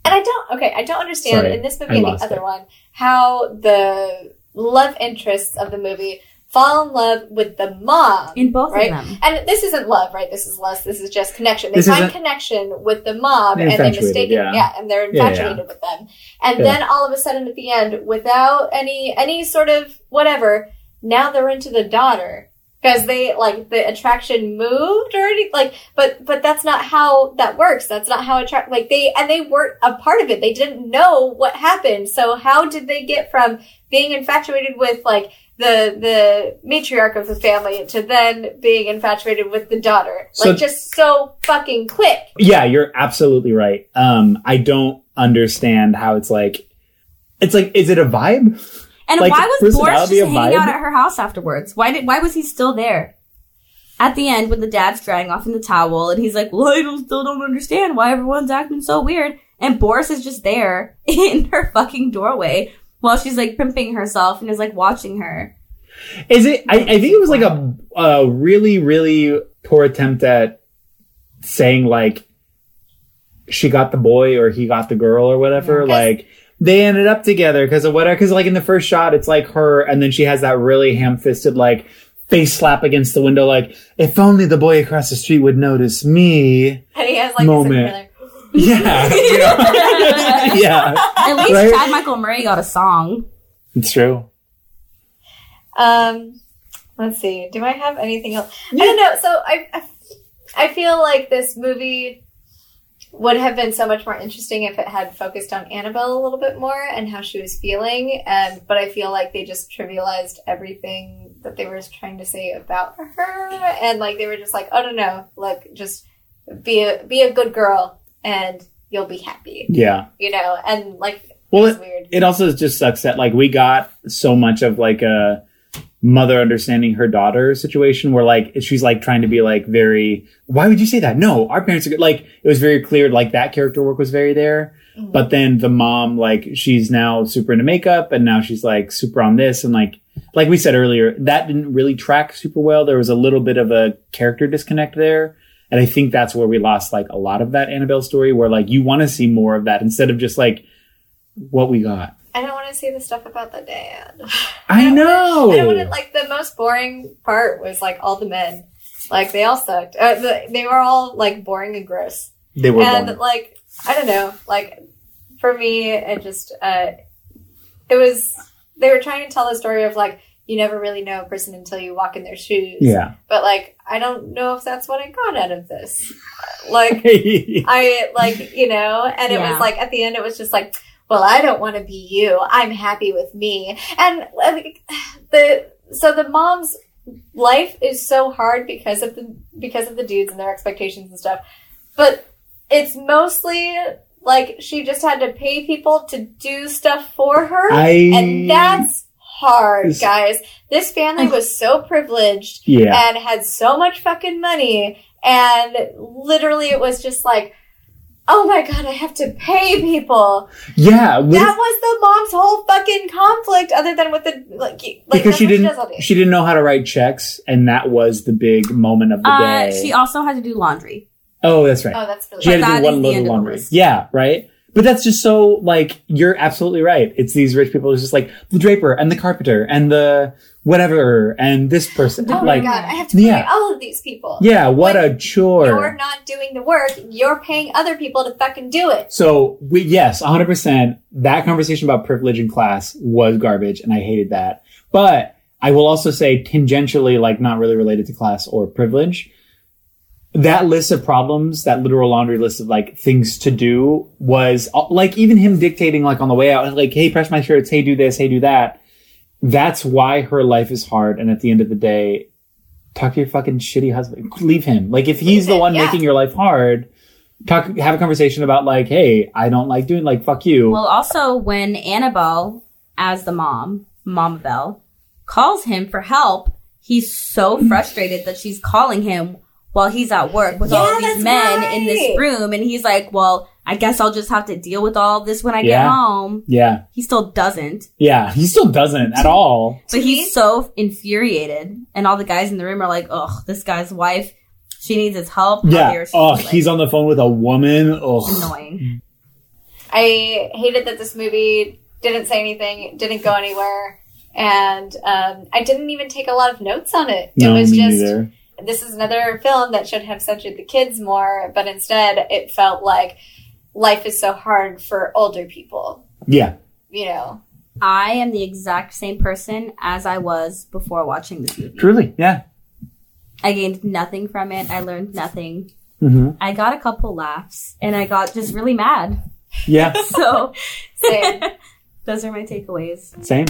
and I don't. Okay, I don't understand Sorry, in this I movie and the other it. one how the love interests of the movie fall in love with the mom. In both Right? of them. And this isn't love, right? This is less. This is just connection. They This find connection with the mob, and they infatuated, mistake it. yeah. Yeah, and they're Yeah, yeah. infatuated with them. And Yeah. then all of a sudden, at the end, without any any sort of whatever, now they're into the daughter because they like the attraction moved or anything. Like, but but that's not how that works. That's not how attract. Like they and they weren't a part of it. They didn't know what happened. So how did they get from being infatuated with like the the matriarch of the family to then being infatuated with the daughter? So- like just so fucking quick. Yeah, you're absolutely right. Um, I don't understand how it's like. It's like, is it a vibe? And Like, why was Boris just hanging out at her house afterwards? Why did why was he still there? At the end, when the dad's drying off in the towel, and he's like, "Well, I don't, still don't understand why everyone's acting so weird," and Boris is just there in her fucking doorway while she's like pimping herself and is like watching her. Is it? I, I think it was like a, a really, really poor attempt at saying like she got the boy or he got the girl or whatever. Yeah. like they ended up together because of whatever. Because like in the first shot, it's like her, and then she has that really ham-fisted like face slap against the window, like if only the boy across the street would notice me. And he has like Moment. this Yeah, yeah, yeah. At least Right? Chad Michael Murray got a song. It's true. Um, let's see. Do I have anything else? I don't know. So I, I, I feel like this movie would have been so much more interesting if it had focused on Annabelle a little bit more and how she was feeling. And but I feel like they just trivialized everything that they were trying to say about her, and like they were just like, oh no, no, like just be a be a good girl and you'll be happy, Yeah. you know. And like, Well, it, weird. it also just sucks that like we got so much of like a mother understanding her daughter situation where like she's like trying to be like very why would you say that? No our parents are good. Like it was very clear like that character work was very there. Mhm. but then the mom like she's now super into makeup and now she's like super on this and like like we said earlier that didn't really track super well. There was a little bit of a character disconnect there. And i think that's where we lost like a lot of that annabelle story where like you want to see more of that instead of just like what we got I don't want to see the stuff about the dad. I don't know. I don't want to like the most boring part was like all the men, like they all sucked. Uh, the, they were all like boring and gross, they were and born. like I don't know, like for me, it just uh, it was they were trying to tell the story of like you never really know a person until you walk in their shoes. Yeah. but like I don't know if that's what I got out of this. Like I like, you know, and it Yeah. was like at the end, it was just like, well, I don't want to be you. I'm happy with me. And like, the, so the mom's life is so hard because of the, because of the dudes and their expectations and stuff. But it's mostly like she just had to pay people to do stuff for her. I and that's hard, guys. This family was so privileged yeah. and had so much fucking money and literally it was just like oh my god i have to pay people Yeah. lit- that was the mom's whole fucking conflict other than with the like, like because she didn't does all day. she didn't know how to write checks and that was the big moment of the Uh, day. she also had to do laundry. oh, that's right. oh that's really she had to do one the load of of laundry. Yeah, right. But that's just so like you're absolutely right. It's these rich people who's just like the draper and the carpenter and the whatever and this person. oh like my god i have to pay yeah. all of these people yeah, what When a chore. you're not doing the work you're paying other people to fucking do it So we yes, 100%. That conversation about privilege in class was garbage and I hated that. But I will also say tangentially like not really related to class or privilege. That list of problems, that literal laundry list of like things to do was like even him dictating like on the way out like hey press my shirts, hey do this, hey do that that's why her life is hard. And at the end of the day, talk to your fucking shitty husband. Leave him. Like if he's the one yeah. making your life hard, talk. Have a conversation about like, hey, I don't like doing like fuck you. Well, also when Annabelle, as the mom, Mama Belle, calls him for help, he's so frustrated that she's calling him while he's at work with all Yeah, of these that's men in this room, and he's like, "Well, I guess I'll just have to deal with all this when I get home." yeah, He still doesn't, yeah. He still doesn't at all. but he's so infuriated, and all the guys in the room are like, oh, this guy's wife, she needs his help." Yeah. Oh, Like, he's on the phone with a woman. Oh, annoying. I hated that this movie didn't say anything, didn't go anywhere, and um, I didn't even take a lot of notes on it. no, it was me just neither. This is another film that should have centered the kids more, but instead it felt like life is so hard for older people. Yeah, You know, I am the exact same person as I was before watching this movie. truly. Yeah. I gained nothing from it. I learned nothing. hmm I got a couple laughs and I got just really mad. Yeah. So same. those are my takeaways. Same.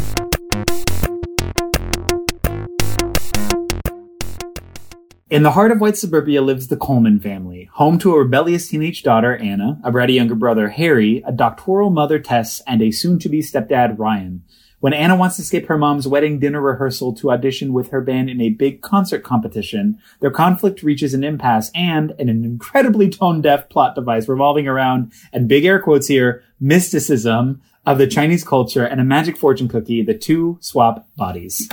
In the heart of white suburbia lives the Coleman family, home to a rebellious teenage daughter, Anna, a bratty younger brother, Harry, a doctoral mother, Tess, and a soon-to-be stepdad, Ryan. When Anna wants to skip her mom's wedding dinner rehearsal to audition with her band in a big concert competition, their conflict reaches an impasse and, in an incredibly tone-deaf plot device revolving around, and big air quotes here, mysticism of the Chinese culture and a magic fortune cookie, the two swap bodies.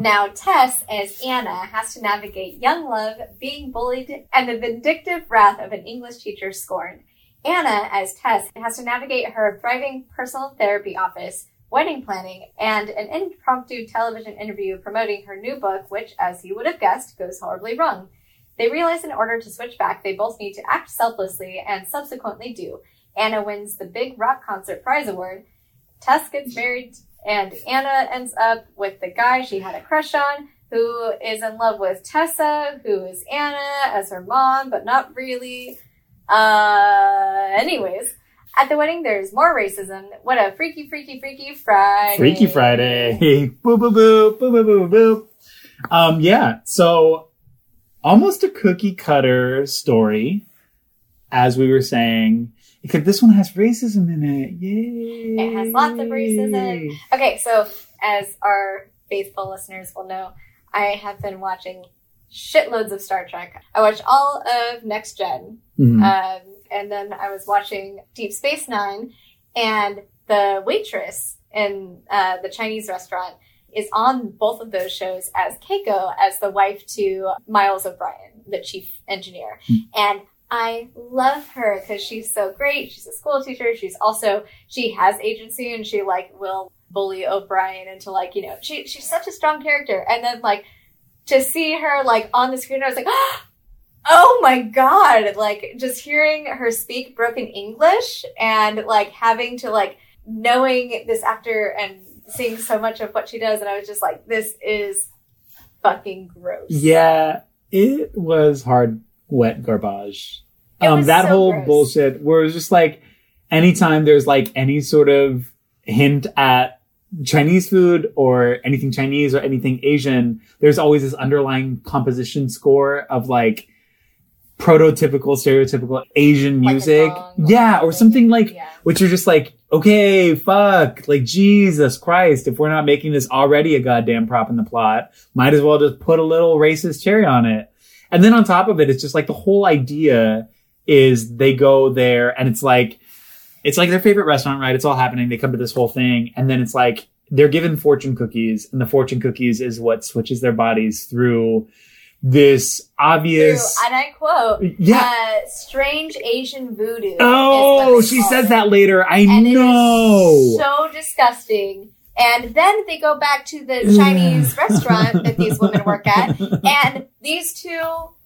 Now, Tess, as Anna, has to navigate young love, being bullied, and the vindictive wrath of an English teacher's scorn. Anna, as Tess, has to navigate her thriving personal therapy office, wedding planning, and an impromptu television interview promoting her new book, which, as you would have guessed, goes horribly wrong. They realize in order to switch back, they both need to act selflessly, and subsequently do. Anna wins the big rock concert prize award. Tess gets married and Anna ends up with the guy she had a crush on, who is in love with Tessa, who is Anna as her mom, but not really. Uh, anyways, at the wedding, there's more racism. What a freaky, freaky, freaky Friday. Freaky Friday. boo boo boo boo boo boo boo. Um, yeah. So almost a cookie cutter story, as we were saying. Because this one has racism in it. Yay! It has lots of racism. Okay, so as our faithful listeners will know, I have been watching shitloads of Star Trek. I watched all of Next Gen, Mhm. Um, and then I was watching Deep Space Nine, and the waitress in uh, the Chinese restaurant is on both of those shows as Keiko, as the wife to Miles O'Brien, the chief engineer. And I love her because she's so great. She's a school teacher. She's also she has agency and she like will bully O'Brien into like you know she she's such a strong character. And then like to see her like on the screen, I was like, oh my god! Like just hearing her speak broken English and like having to like knowing this actor and seeing so much of what she does, and I was just like, this is fucking gross. Yeah, it was hard, wet garbage. Um, that so whole gross. bullshit where it's just like anytime there's like any sort of hint at Chinese food or anything Chinese or anything Asian, there's always this underlying composition score of like prototypical, stereotypical Asian Like music. yeah, or something like Yeah. which are just like, okay, fuck, like Jesus Christ, if we're not making this already a goddamn prop in the plot, might as well just put a little racist cherry on it. And then on top of it, it's just like the whole idea is they go there and it's like, it's like their favorite restaurant, right? It's all happening. They come to this whole thing and then it's like, they're given fortune cookies and the fortune cookies is what switches their bodies through this obvious. and I quote, Yeah. uh, strange Asian voodoo. Oh, she says it. that later. I and know. so disgusting. And then they go back to the Chinese restaurant that these women work at, and these two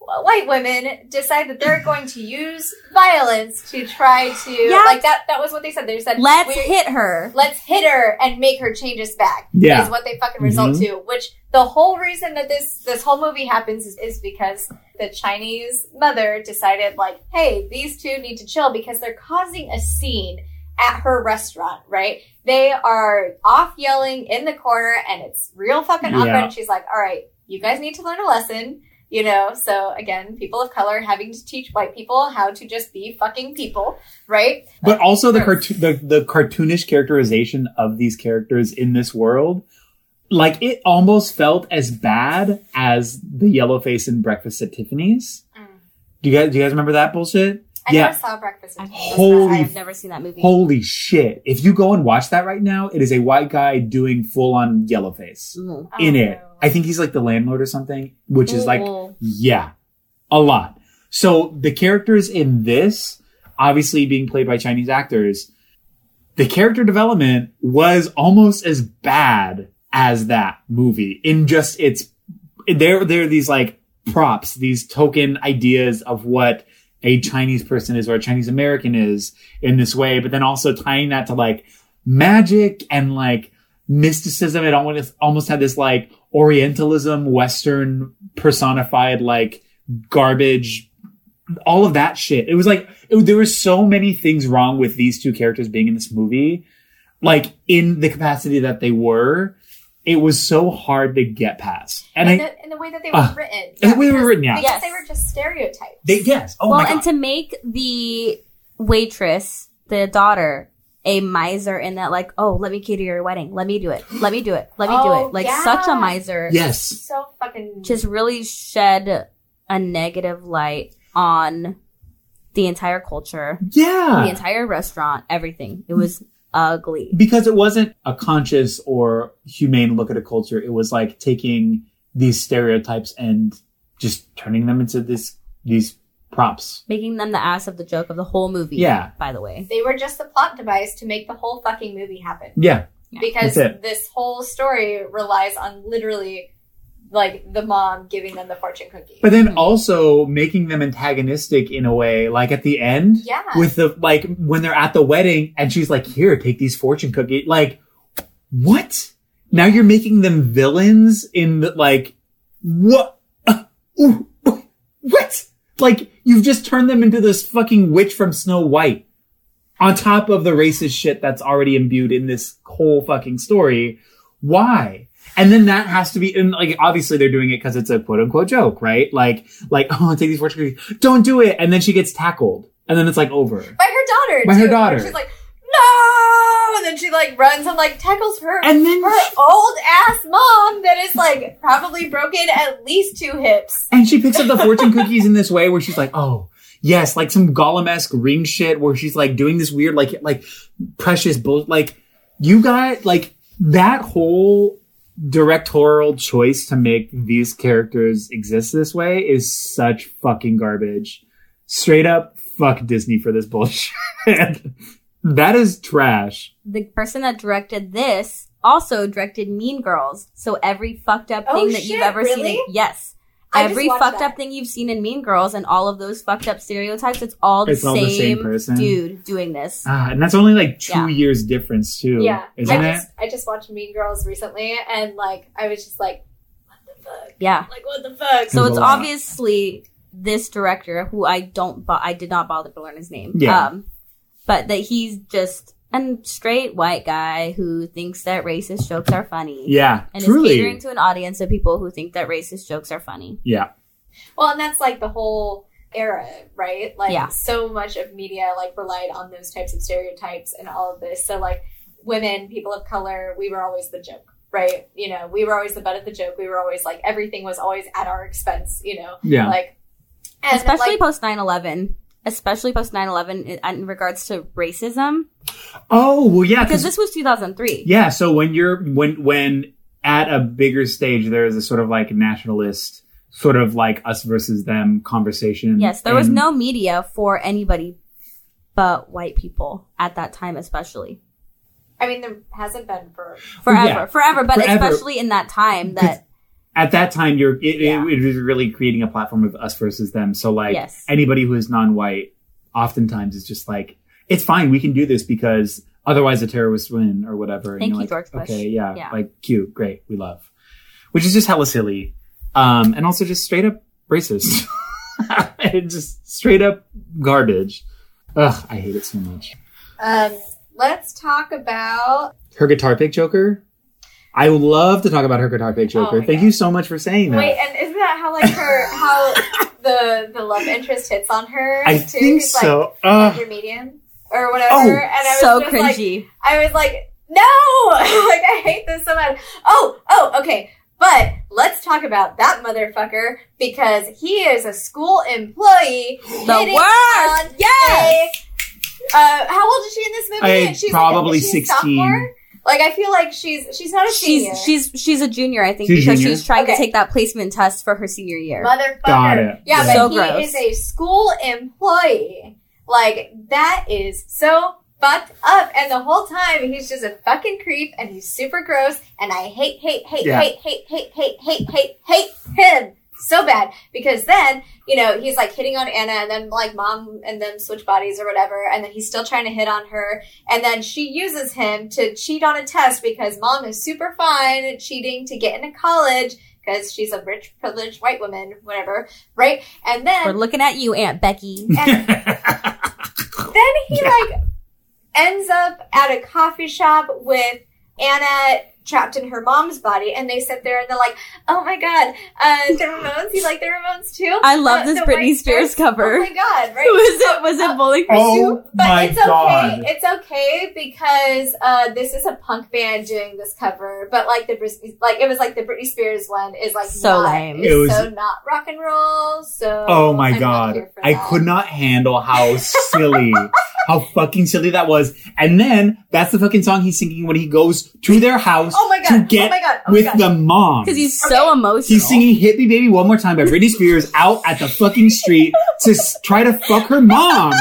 white women decide that they're going to use violence to try to Yeah. like that. That was what they said. They said, Let's hit her. Let's hit her and make her change us back. Yeah. is what they fucking result Mhm. to. Which the whole reason that this this whole movie happens is, is because the Chinese mother decided like, hey, these two need to chill because they're causing a scene at her restaurant, right? They are off yelling in the corner and it's real fucking awkward. Yeah. And she's like, all right, you guys need to learn a lesson. You know, so again, people of color having to teach white people how to just be fucking people, right? But also the cartoon, the, the cartoonish characterization of these characters in this world, like it almost felt as bad as the yellow face in Breakfast at Tiffany's. Mm. Do you guys do you guys remember that bullshit? I Yeah. never saw Breakfast. with I've, Holy I've never seen that movie. Holy shit! If you go and watch that right now, it is a white guy doing full on yellow face Mm. Oh, in it. no. I think he's like the landlord or something, which is like Yeah, a lot. So the characters in this, obviously being played by Chinese actors, the character development was almost as bad as that movie in just its. There, there are these like props, these token ideas of what a Chinese person is or a Chinese American is in this way, but then also tying that to like magic and like mysticism. It almost almost had this like Orientalism, Western personified like garbage, all of that shit. It was like it, there were so many things wrong with these two characters being in this movie, like in the capacity that they were. It was so hard to get past, and in, I, the, in the way that they were Ah. written. And the way they were written, yeah. Because Yes. they were just stereotypes. they yes, oh well, my god, and to make the waitress, the daughter, a miser in that, like, oh, let me cater your wedding. Let me do it. Let me do it. Let me do Oh, it. Like, yeah. such a miser. yes, so fucking Just really shed a negative light on the entire culture, yeah, the entire restaurant, everything. It was ugly. because it wasn't a conscious or humane look at a culture. It was like taking these stereotypes and just turning them into this these props. Making them the ass of the joke of the whole movie. Yeah. By the way. they were just the plot device to make the whole fucking movie happen. Yeah, Because this whole story relies on literally like the mom giving them the fortune cookie. but then Mhm. also making them antagonistic in a way, like at the end. yeah. with the like when they're at the wedding and she's like, "Here, take these fortune cookies." Like, what? Now you're making them villains in the like what? Uh, ooh, ooh, what? Like you've just turned them into this fucking witch from Snow White. On top of the racist shit that's already imbued in this whole fucking story. Why? And then that has to be, and like, obviously they're doing it because it's a quote unquote joke, right? Like, like, oh, take these fortune cookies. Don't do it. And then she gets tackled. And then it's like over. by her daughter. By her too. daughter. She's like, no, and then she like runs and like tackles her And then, her old ass mom that is like probably broken at least two hips. and she picks up the fortune cookies in this way where she's like, oh, yes, like some Gollum-esque ring shit where she's like doing this weird, like, like precious bull, like, you got, like, that whole directorial choice to make these characters exist this way is such fucking garbage. Straight up, fuck Disney for this bullshit. that is trash. The person that directed this also directed Mean Girls. So every fucked up Oh, thing that you've ever really? seen. Yes. I every fucked that. up thing you've seen in Mean Girls and all of those fucked up stereotypes, it's all the, It's same, all the same person. dude doing this. Ah, and that's only like two Yeah. years difference too. Yeah, Isn't I it? just I just watched Mean Girls recently, and like I was just like, what the fuck? Yeah. Like what the fuck? So it's lot. obviously this director who I don't, bo- I did not bother to learn his name. Yeah. Um, but that he's just a straight white guy who thinks that racist jokes are funny. Yeah, And truly. is catering to an audience of people who think that racist jokes are funny. yeah. Well, and that's like the whole era, right? Like Yeah. so much of media like relied on those types of stereotypes and all of this. So like women, people of color, we were always the joke, right? You know, we were always the butt of the joke. We were always like everything was always at our expense, you know. Yeah. Like and especially like, post 9-11 especially post 9-11 in, in regards to racism Oh well, yeah. because this was 2003 yeah. So when you're when when at a bigger stage, there is a sort of like nationalist, sort of like us versus them conversation. yes there was no media for anybody but white people at that time especially I mean there hasn't been for forever Yeah. forever but Forever. especially in that time that at that time. You're it, Yeah. it, it was really creating a platform of us versus them. So like Yes. anybody who is non-white, oftentimes is just like it's fine. We can do this because otherwise the terrorists win or whatever. And Thank you're you, like, George Okay, yeah, Yeah. like cute, great, we love. Which is just hella silly, um, and also just straight up racist. and just straight up garbage. Ugh, I hate it so much. Um, let's talk about. Her guitar pick Joker. I would love to talk about her guitar pick Joker. Oh Thank God. you so much for saying that. Wait, and isn't that how like her how the the love interest hits on her? I too? think He's, like, so. Uh, under medium or whatever. Oh, and I was so just like, cringy. I was like, no, like I hate this so much. Oh, oh, okay. But let's talk about that motherfucker because he is a school employee. The hitting worst! on Yes! a- uh, how old is she in this movie? I- She's probably like, she 16. sophomore? Like I feel like she's she's not a senior. She's she's she's a junior, I think, She's because junior? she's trying Okay. to take that placement test for her senior year. motherfucker. Got it. Yeah, Yeah. but So he gross. is a school employee. Like that is so fucked up. And the whole time he's just a fucking creep and he's super gross. And I hate, hate, hate, Yeah. hate, hate, hate, hate, hate, hate, hate him so bad because then you know he's like hitting on Anna and then like mom and them switch bodies or whatever and then he's still trying to hit on her and then she uses him to cheat on a test because mom is super fine at cheating to get into college because she's a rich privileged white woman whatever right and then We're looking at you, Aunt Becky. and then he Yeah. like ends up at a coffee shop with Anna trapped in her mom's body, and they sit there and they're like, "Oh my god, uh, the Ramones! You like the Ramones too?" I love Uh, this the Britney White Spears cover. Oh my god! Right? was it was it Bowling for Oh Soup? But my it's okay. god. It's okay because uh, this is a punk band doing this cover. But like the Britney, like it was like the Britney Spears one is like So not, lame. It was- so not rock and roll. So Oh my I'm god. I could not handle how silly, how fucking silly that was. And then that's the fucking song he's singing when he goes to their house Oh my god! to get oh my god! Oh with my god. the mom. Because he's Okay. so emotional. He's singing Hit Me Baby One More Time by Britney Spears out at the fucking street to s- try to fuck her mom.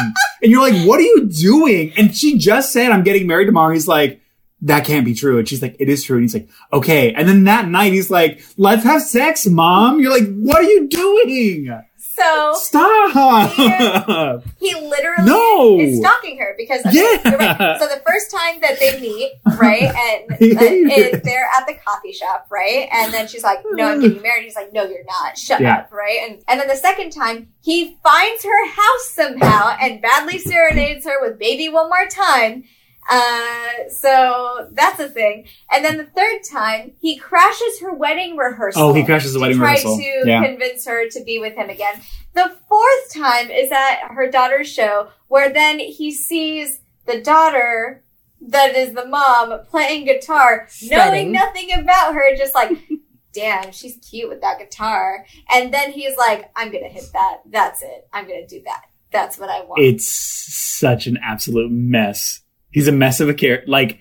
And you're like, what are you doing? And she just said, I'm getting married tomorrow. He's like, that can't be true. And she's like, it is true. And he's like, okay. And then that night he's like, let's have sex, mom. You're like, what are you doing? So Stop. Uh, he literally No. is stalking her because okay, Yeah. right. So the first time that they meet, right, and it. they're at the coffee shop, right, and then she's like, "No, I'm getting married." He's like, "No, you're not. Shut Yeah. up." Right, and and then the second time he finds her house somehow and badly serenades her with "Baby One More Time." Uh, so that's a thing. And then the third time, he crashes her wedding rehearsal. Oh, he crashes the to wedding try rehearsal. to Yeah. convince her to be with him again. The fourth time is at her daughter's show, where then he sees the daughter that is the mom playing guitar, knowing nothing about her, just like, damn, she's cute with that guitar. And then he's like, I'm gonna hit that. That's it. I'm gonna do that. That's what I want. It's such an absolute mess. He's a mess of a character. Like,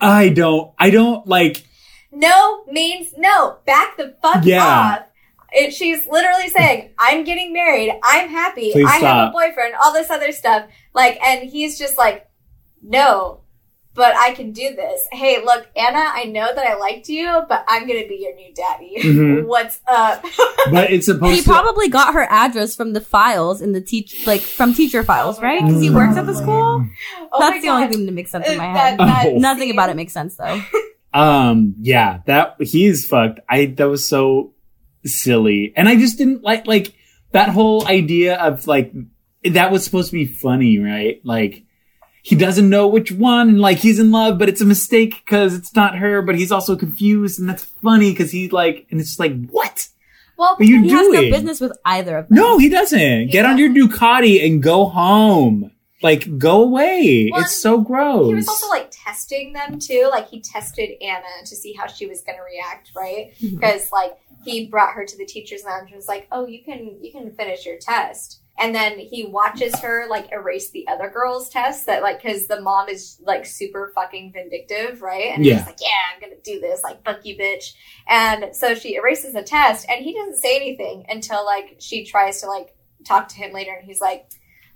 I don't, I don't like, no means no. Back the fuck Yeah. off. It, she's literally saying, I'm getting married. I'm happy. Please I have a boyfriend, all this other stuff. Like, and he's just like, no, but I can do this. Hey, look, Anna, I know that I liked you, but I'm going to be your new daddy. Mhm. What's up? but it's supposed He to. probably got her address from the files in the teach, like from teacher files, right? Because he works at the school. Oh That's the only thing that makes sense in my head. that- that Oh. Nothing about it makes sense though. Um, yeah, that he's fucked. I that was so silly, and I just didn't like like that whole idea of like that was supposed to be funny, right? Like he doesn't know which one, and like he's in love, but it's a mistake because it's not her, but he's also confused, and that's funny because he's like, and it's just like what Well, are you He has no business with either of them. No, he doesn't. Get on your Ducati and go home. Like, go away. Well, it's so gross. he was also like testing them too. Like he tested Anna to see how she was going to react, right? Mm-hmm. Because like he brought her to the teacher's lounge and was like, "Oh, you can you can finish your test." And then he watches her like erase the other girl's test that like because the mom is like super fucking vindictive, right? And Yeah. he's like, "Yeah, I'm gonna do this, like fuck you, bitch." And so she erases the test, and he doesn't say anything until like she tries to like talk to him later, and he's like,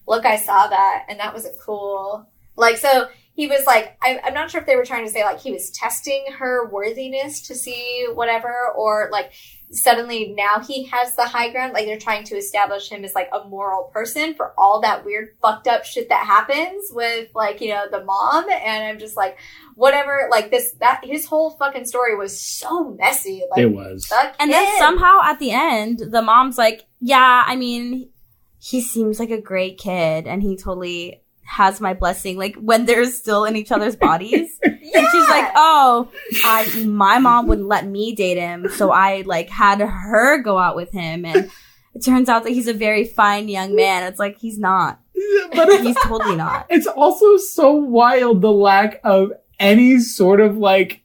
"Look, I saw that, and that wasn't cool." Like so, he was like, I, I'm not sure if they were trying to say like he was testing her worthiness to see whatever, or like suddenly now he has the high ground. Like they're trying to establish him as like a moral person for all that weird fucked up shit that happens with like, you know, the mom. And I'm just like, whatever, like this, that, his whole fucking story was so messy. Like, it was. fuck And then somehow at the end, the mom's like, "Yeah, I mean, he seems like a great kid, and he totally has my blessing. Like when they're still in each other's bodies. Yeah. And she's like, oh, I, my mom wouldn't let me date him, so I like had her go out with him, and it turns out that he's a very fine young man. It's like he's not. but He's totally not. it's also so wild the lack of any sort of like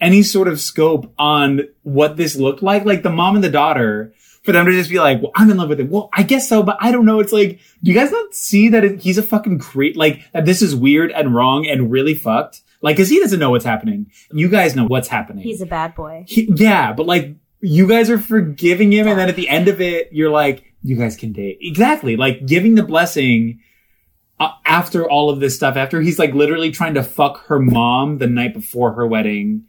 any sort of scope on what this looked like like the mom and the daughter for them to just be like well i'm in love with him well i guess so but i don't know. It's like do you guys not see that it, he's a fucking creep like that this is weird and wrong and really fucked? Like because he doesn't know what's happening. You guys know what's happening. He's a bad boy. He- yeah but like you guys are forgiving him and then at the end of it you're like you guys can date. Exactly. Like giving the blessing uh, after all of this stuff after he's like literally trying to fuck her mom the night before her wedding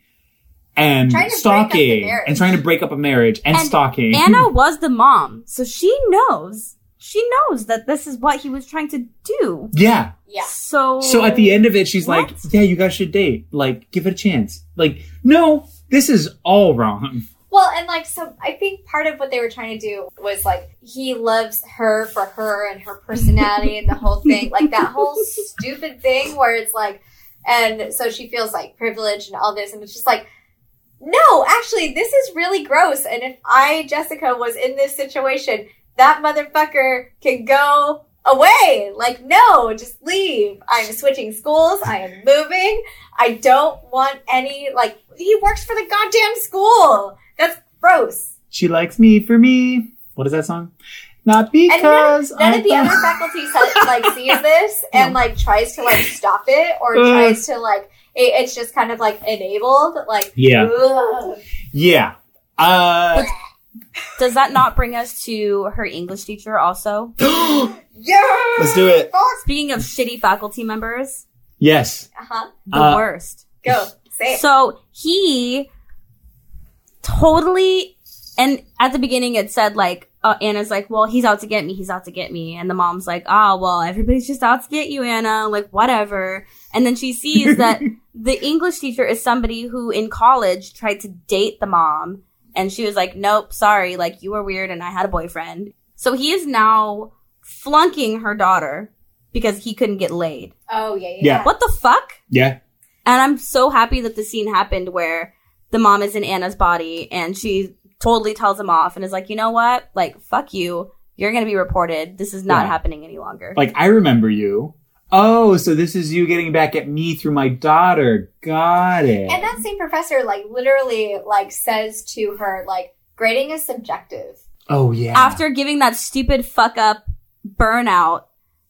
and Trying to break up stalking and trying to break up a marriage and, And stalking Anna was the mom, so she knows. She knows that this is what he was trying to do. yeah Yeah. So so at the end of it she's like yeah you guys should date like give it a chance like no this is all wrong Well, and like, so I think part of what they were trying to do was like, he loves her for her and her personality and the whole thing. Like, that whole stupid thing where it's like, and so she feels like privileged and all this. And it's just like, no, actually, this is really gross. And if I, Jessica, was in this situation, that motherfucker can go away. Like, no, just leave. I'm switching schools. I am moving. I don't want any, like, he works for the goddamn school. That's gross. she likes me for me what is that song not And none, because none of the other faculty like sees this and like tries to like stop it or Ugh. tries to like it, it's just kind of like enabled. Like Yeah. ugh. yeah uh does that not bring us to her English teacher also? yeah. Let's do it. Speaking of shitty faculty members, yes Uh huh. the Uh, worst. Go say it. So he totally, and at the beginning it said like, uh, Anna's like, well, he's out to get me. He's out to get me. And the mom's like, oh, well, everybody's just out to get you, Anna. Like, whatever. And then she sees that the English teacher is somebody who in college tried to date the mom. And she was like, nope, sorry. Like, you were weird and I had a boyfriend. So he is now flunking her daughter because he couldn't get laid. Oh yeah, yeah. Yeah. What the fuck? yeah And I'm so happy that the scene happened where the mom is in Anna's body and she totally tells him off and is like, you know what? Like, fuck you. You're going to be reported. This is not Yeah. happening any longer. like I remember you. Oh, so this is you getting back at me through my daughter. Got it. And that same professor like literally like says to her like grading is subjective. oh yeah. After giving that stupid fuck up burnout,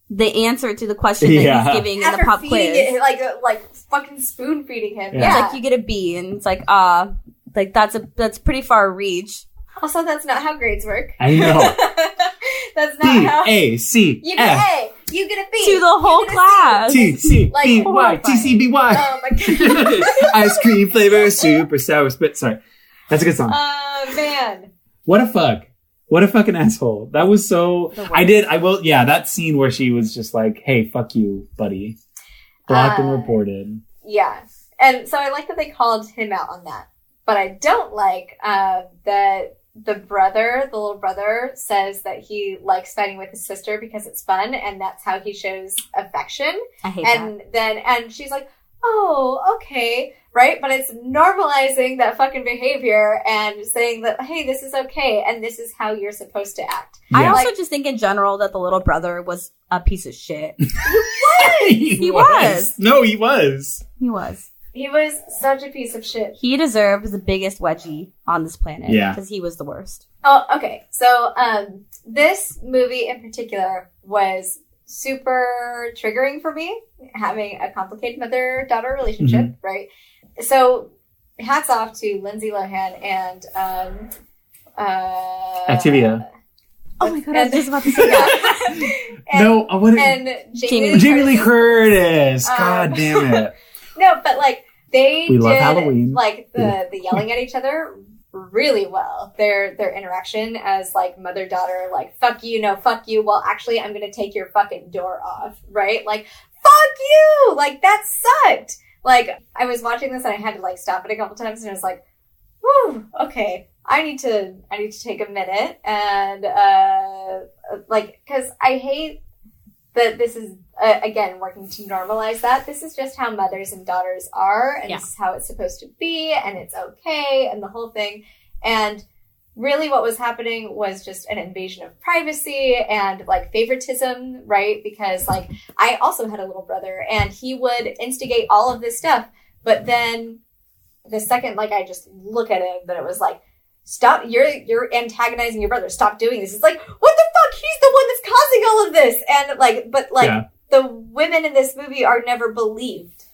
the answer to the question that he's giving in the pop feeding quiz. it, like uh, like fucking spoon feeding him. Yeah. Yeah. Like you get a B and it's like, ah, like that's a, that's pretty far reach. also, that's not how grades work. I know. that's not B how. A C You get F an A. You get a B. To the whole you get a C. class. T C Like, B Y T C B Y. Oh my god. Ice cream flavor, super sour spit. Sorry, that's a good song. Oh man. What a fuck. What a fucking asshole. That was so. I did. I will. Yeah, that scene where she was just like, "Hey, fuck you, buddy." Blocked and Uh, reported. Yeah. And so I like that they called him out on that. But I don't like uh, that the brother, the little brother, says that he likes fighting with his sister because it's fun and that's how he shows affection. I hate that. And then, and she's like, oh, okay. Right? But it's normalizing that fucking behavior and saying that, hey, this is okay and this is how you're supposed to act. I also Like- just think in general that the little brother was a piece of shit. he, He was. No, he was. He was. He was such a piece of shit. He deserved the biggest wedgie on this planet. Yeah. Because he was the worst. Oh, okay. So, um, this movie in particular was super triggering for me, having a complicated mother-daughter relationship, right? So, hats off to Lindsay Lohan and, um, uh, Activia. Oh my god, I was just about to say that. and, no, I wouldn't. and Jamie, Jamie Lee Jamie Lee Curtis. Curtis. Um, God damn it. No, but like they We love did Halloween. like the the yelling at each other really well. Their their interaction as like mother daughter, like fuck you, no fuck you. Well, actually, I'm gonna take your fucking door off, right? Like fuck you, like that sucked. Like I was watching this and I had to like stop it a couple times and I was like, whew, okay. I need to I need to take a minute and uh like because I hate that this is uh, again working to normalize that. This is just how mothers and daughters are and Yeah. this is how it's supposed to be and it's okay and the whole thing. And really what was happening was just an invasion of privacy and like favoritism right? Because like i also had a little brother and he would instigate all of this stuff but then the second like i just look at him that it was like stop you're you're antagonizing your brother stop doing this it's like what the fuck he's the one that's causing all of this and like but like Yeah. the women in this movie are never believed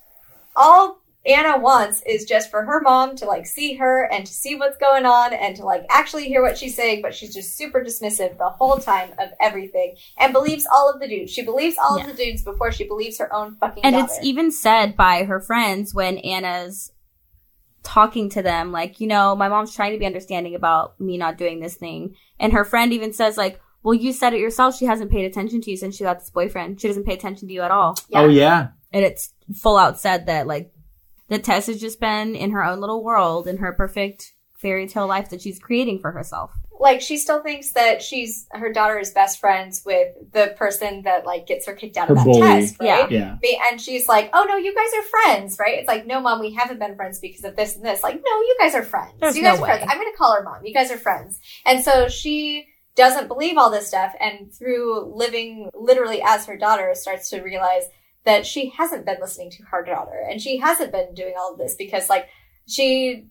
all anna wants is just for her mom to like see her and to see what's going on and to like actually hear what she's saying but she's just super dismissive the whole time of everything and believes all of the dudes she believes all Yeah. of the dudes before she believes her own fucking And daughter. it's even said by her friends when Anna's talking to them, like, you know, my mom's trying to be understanding about me not doing this thing. And her friend even says, like, well, you said it yourself. She hasn't paid attention to you since she got this boyfriend. She doesn't pay attention to you at all. Oh, yeah. Oh yeah. And it's full out said that, like, that Tess has just been in her own little world in her perfect fairy tale life that she's creating for herself. Like she still thinks that she's her daughter is best friends with the person that like gets her kicked out of that bully. test, right? Yeah. Be- And she's like, "Oh no, you guys are friends, right?" It's like, "No, mom, we haven't been friends because of this and this." Like, "No, you guys are friends. There's you guys no are friends. I'm going to call her mom. You guys are friends." And so she doesn't believe all this stuff, and through living literally as her daughter, starts to realize that she hasn't been listening to her daughter, and she hasn't been doing all of this because, like, she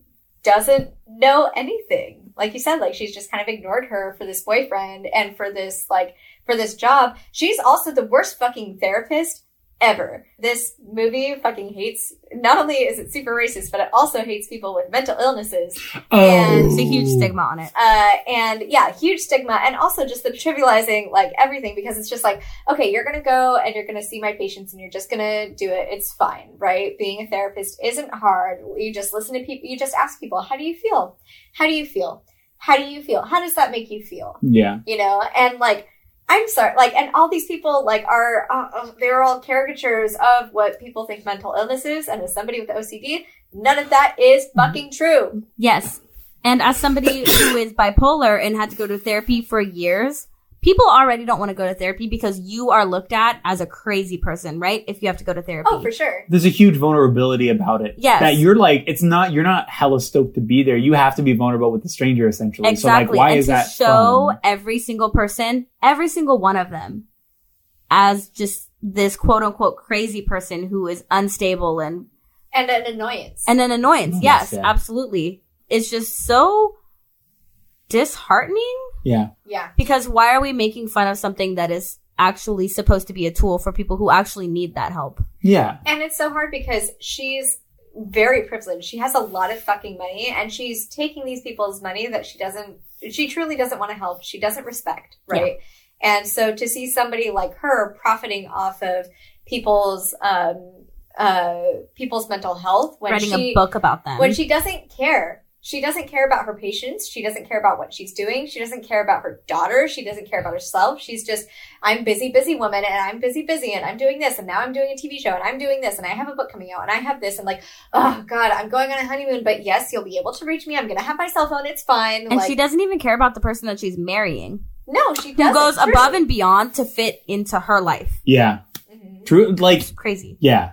doesn't know anything. Like you said, like she's just kind of ignored her for this boyfriend and for this like for this job. She's also the worst fucking therapist ever. This movie fucking hates not only is it super racist, but it also hates people with mental illnesses. Oh. And It's a huge stigma on it. Uh, and yeah, huge stigma, and also just the trivializing like everything because it's just like, okay, you're gonna go and you're gonna see my patients and you're just gonna do it. It's fine, right? Being a therapist isn't hard. You just listen to people. You just ask people, how do you feel? How do you feel? How do you feel? How does that make you feel? Yeah. you know and like i'm sorry like and all these people like are uh, uh, they're all caricatures of what people think mental illness is and as somebody with ocd none of that is fucking true Yes. And as somebody who is bipolar and had to go to therapy for years, people already don't want to go to therapy because you are looked at as a crazy person, right? If you have to go to therapy. oh for sure There's a huge vulnerability about it. Yes. That you're like, it's not, you're not hella stoked to be there. You have to be vulnerable with the stranger essentially. Exactly. So like, why and is to that show fun? every single person, every single one of them, as just this quote unquote crazy person who is unstable and and an annoyance and an annoyance. Yes, Yes, yeah. absolutely. It's just so disheartening Yeah. yeah because why are we making fun of something that is actually supposed to be a tool for people who actually need that help? Yeah. and it's so hard because she's very privileged she has a lot of fucking money and she's taking these people's money that she doesn't she truly doesn't want to help she doesn't respect right and so to see somebody like her profiting off of people's um uh people's mental health when Writing she a book about them. when she doesn't care she doesn't care about her patients she doesn't care about what she's doing she doesn't care about her daughter she doesn't care about herself she's just i'm busy busy woman and i'm busy busy and i'm doing this and now i'm doing a tv show and i'm doing this and i have a book coming out and i have this and like oh god i'm going on a honeymoon but yes you'll be able to reach me i'm gonna have my cell phone it's fine and like she doesn't even care about the person that she's marrying, no she doesn't goes truly. above and beyond to fit into her life. Yeah. Mhm. True. Like, It's crazy. Yeah.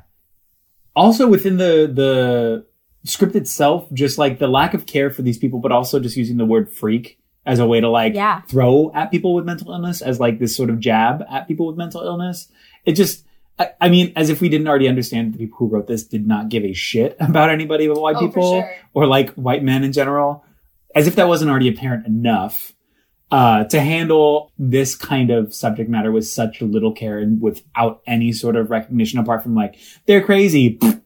Also within the the script itself, just like the lack of care for these people, but also just using the word freak as a way to like Yeah. throw at people with mental illness as like this sort of jab at people with mental illness. It just I, I mean, as if we didn't already understand that the people who wrote this did not give a shit about anybody but white Oh, people sure. or like white men in general. As if that wasn't already apparent enough. Uh, to handle this kind of subject matter with such little care and without any sort of recognition apart from like, they're crazy.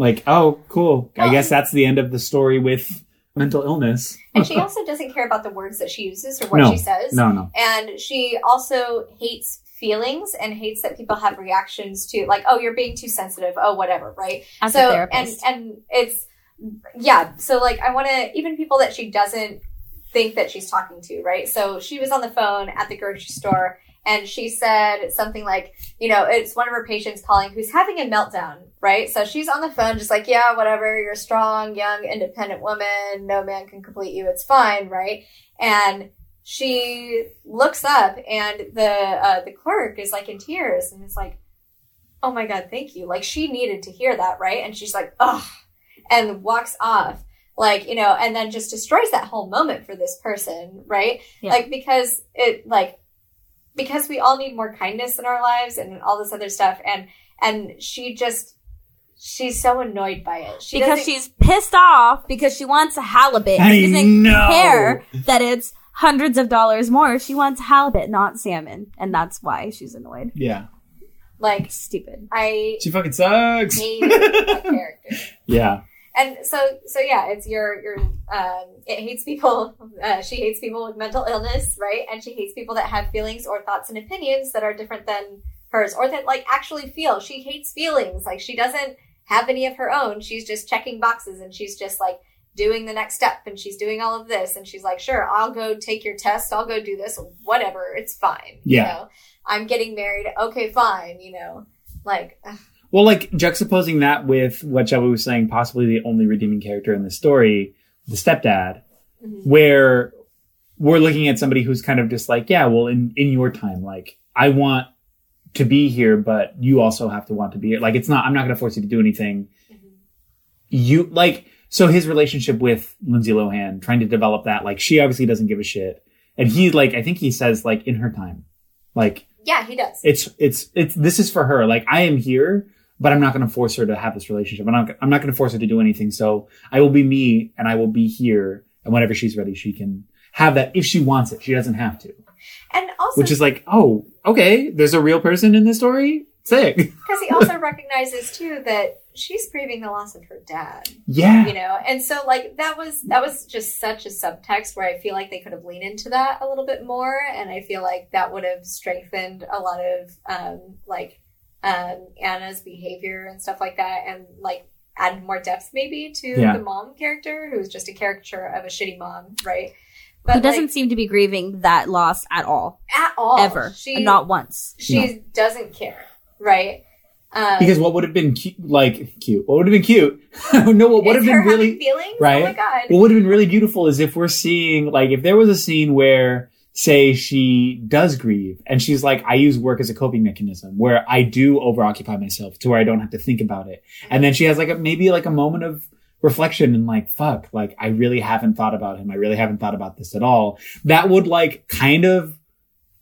Like, oh, cool. I guess that's the end of the story with mental illness. and she also doesn't care about the words that she uses or what No. she says No, no. and she also hates feelings and hates that people have reactions to like oh you're being too sensitive oh whatever right As so a therapist. and and it's yeah so like i want to even people that she doesn't think that she's talking to right so she was on the phone at the grocery store and she said something like you know it's one of her patients calling who's having a meltdown right so she's on the phone just like yeah whatever you're a strong young independent woman no man can complete you it's fine right and she looks up and the uh, the clerk is like in tears and it's like, oh my god, thank you. Like she needed to hear that, right? And she's like, ugh, and walks off. Like, you know, and then just destroys that whole moment for this person, right? Yeah. Like because it like because we all need more kindness in our lives and all this other stuff and and she just she's so annoyed by it. She because she's pissed off because she wants a halibut. I she doesn't know. care that it's hundreds of dollars more. She wants halibut, not salmon, and that's why she's annoyed. Yeah. like Stupid. I She fucking sucks. hate that character. yeah. and so so yeah it's your your um it hates people uh, she hates people with mental illness right and she hates people that have feelings or thoughts and opinions that are different than hers or that like actually feel she hates feelings like she doesn't have any of her own. She's just checking boxes and she's just like doing the next step and she's doing all of this and she's like sure i'll go take your test. I'll go do this. Whatever. It's fine. Yeah. you know? I'm getting married. Okay fine. You know? Like ugh, Well, like juxtaposing that with what Shelby was saying, possibly the only redeeming character in the story, the stepdad, Mhm. where we're looking at somebody who's kind of just like, yeah, well, in, in your time, like, I want to be here, but you also have to want to be here. Like, it's not, I'm not going to force you to do anything. Mhm. You, like, so his relationship with Lindsay Lohan, trying to develop that, like, she obviously doesn't give a shit. And he, like, I think he says, like, in her time, like, yeah he does it's it's it's this is for her. Like I am here, but I'm not going to force her to have this relationship. I'm not I'm not going to force her to do anything. So I will be me, and I will be here. And whenever she's ready, she can have that if she wants it. She doesn't have to. and also Which is like, oh, okay. There's a real person in this story. Sick. Because he also recognizes too that she's grieving the loss of her dad, Yeah. you know, and so like that was that was just such a subtext where I feel like they could have leaned into that a little bit more, and I feel like that would have strengthened a lot of um, like um, Anna's behavior and stuff like that, and like added more depth maybe to Yeah. the mom character who's just a caricature of a shitty mom, right? Who doesn't like, seem to be grieving that loss at all, at all ever, She not once. she doesn't care, right? Um, Because what would have been cute, like cute, what would have been cute? no, what would have been really feelings. right? Oh my god! What would have been really beautiful is if we're seeing, like, if there was a scene where, say, she does grieve and she's like, I use work as a coping mechanism where I do overoccupy myself to where I don't have to think about it. And then she has like a, maybe like a moment of reflection and like, fuck, like, I really haven't thought about him. I really haven't thought about this at all. That would like kind of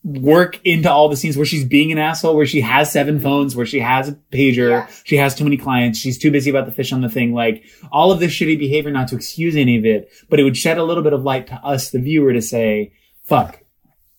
work into all the scenes where she's being an asshole, where she has seven mm-hmm. phones, where she has a pager, Yeah. she has too many clients, she's too busy about the fish on the thing, like all of this shitty behavior, not to excuse any of it, but it would shed a little bit of light to us, the viewer, to say, fuck,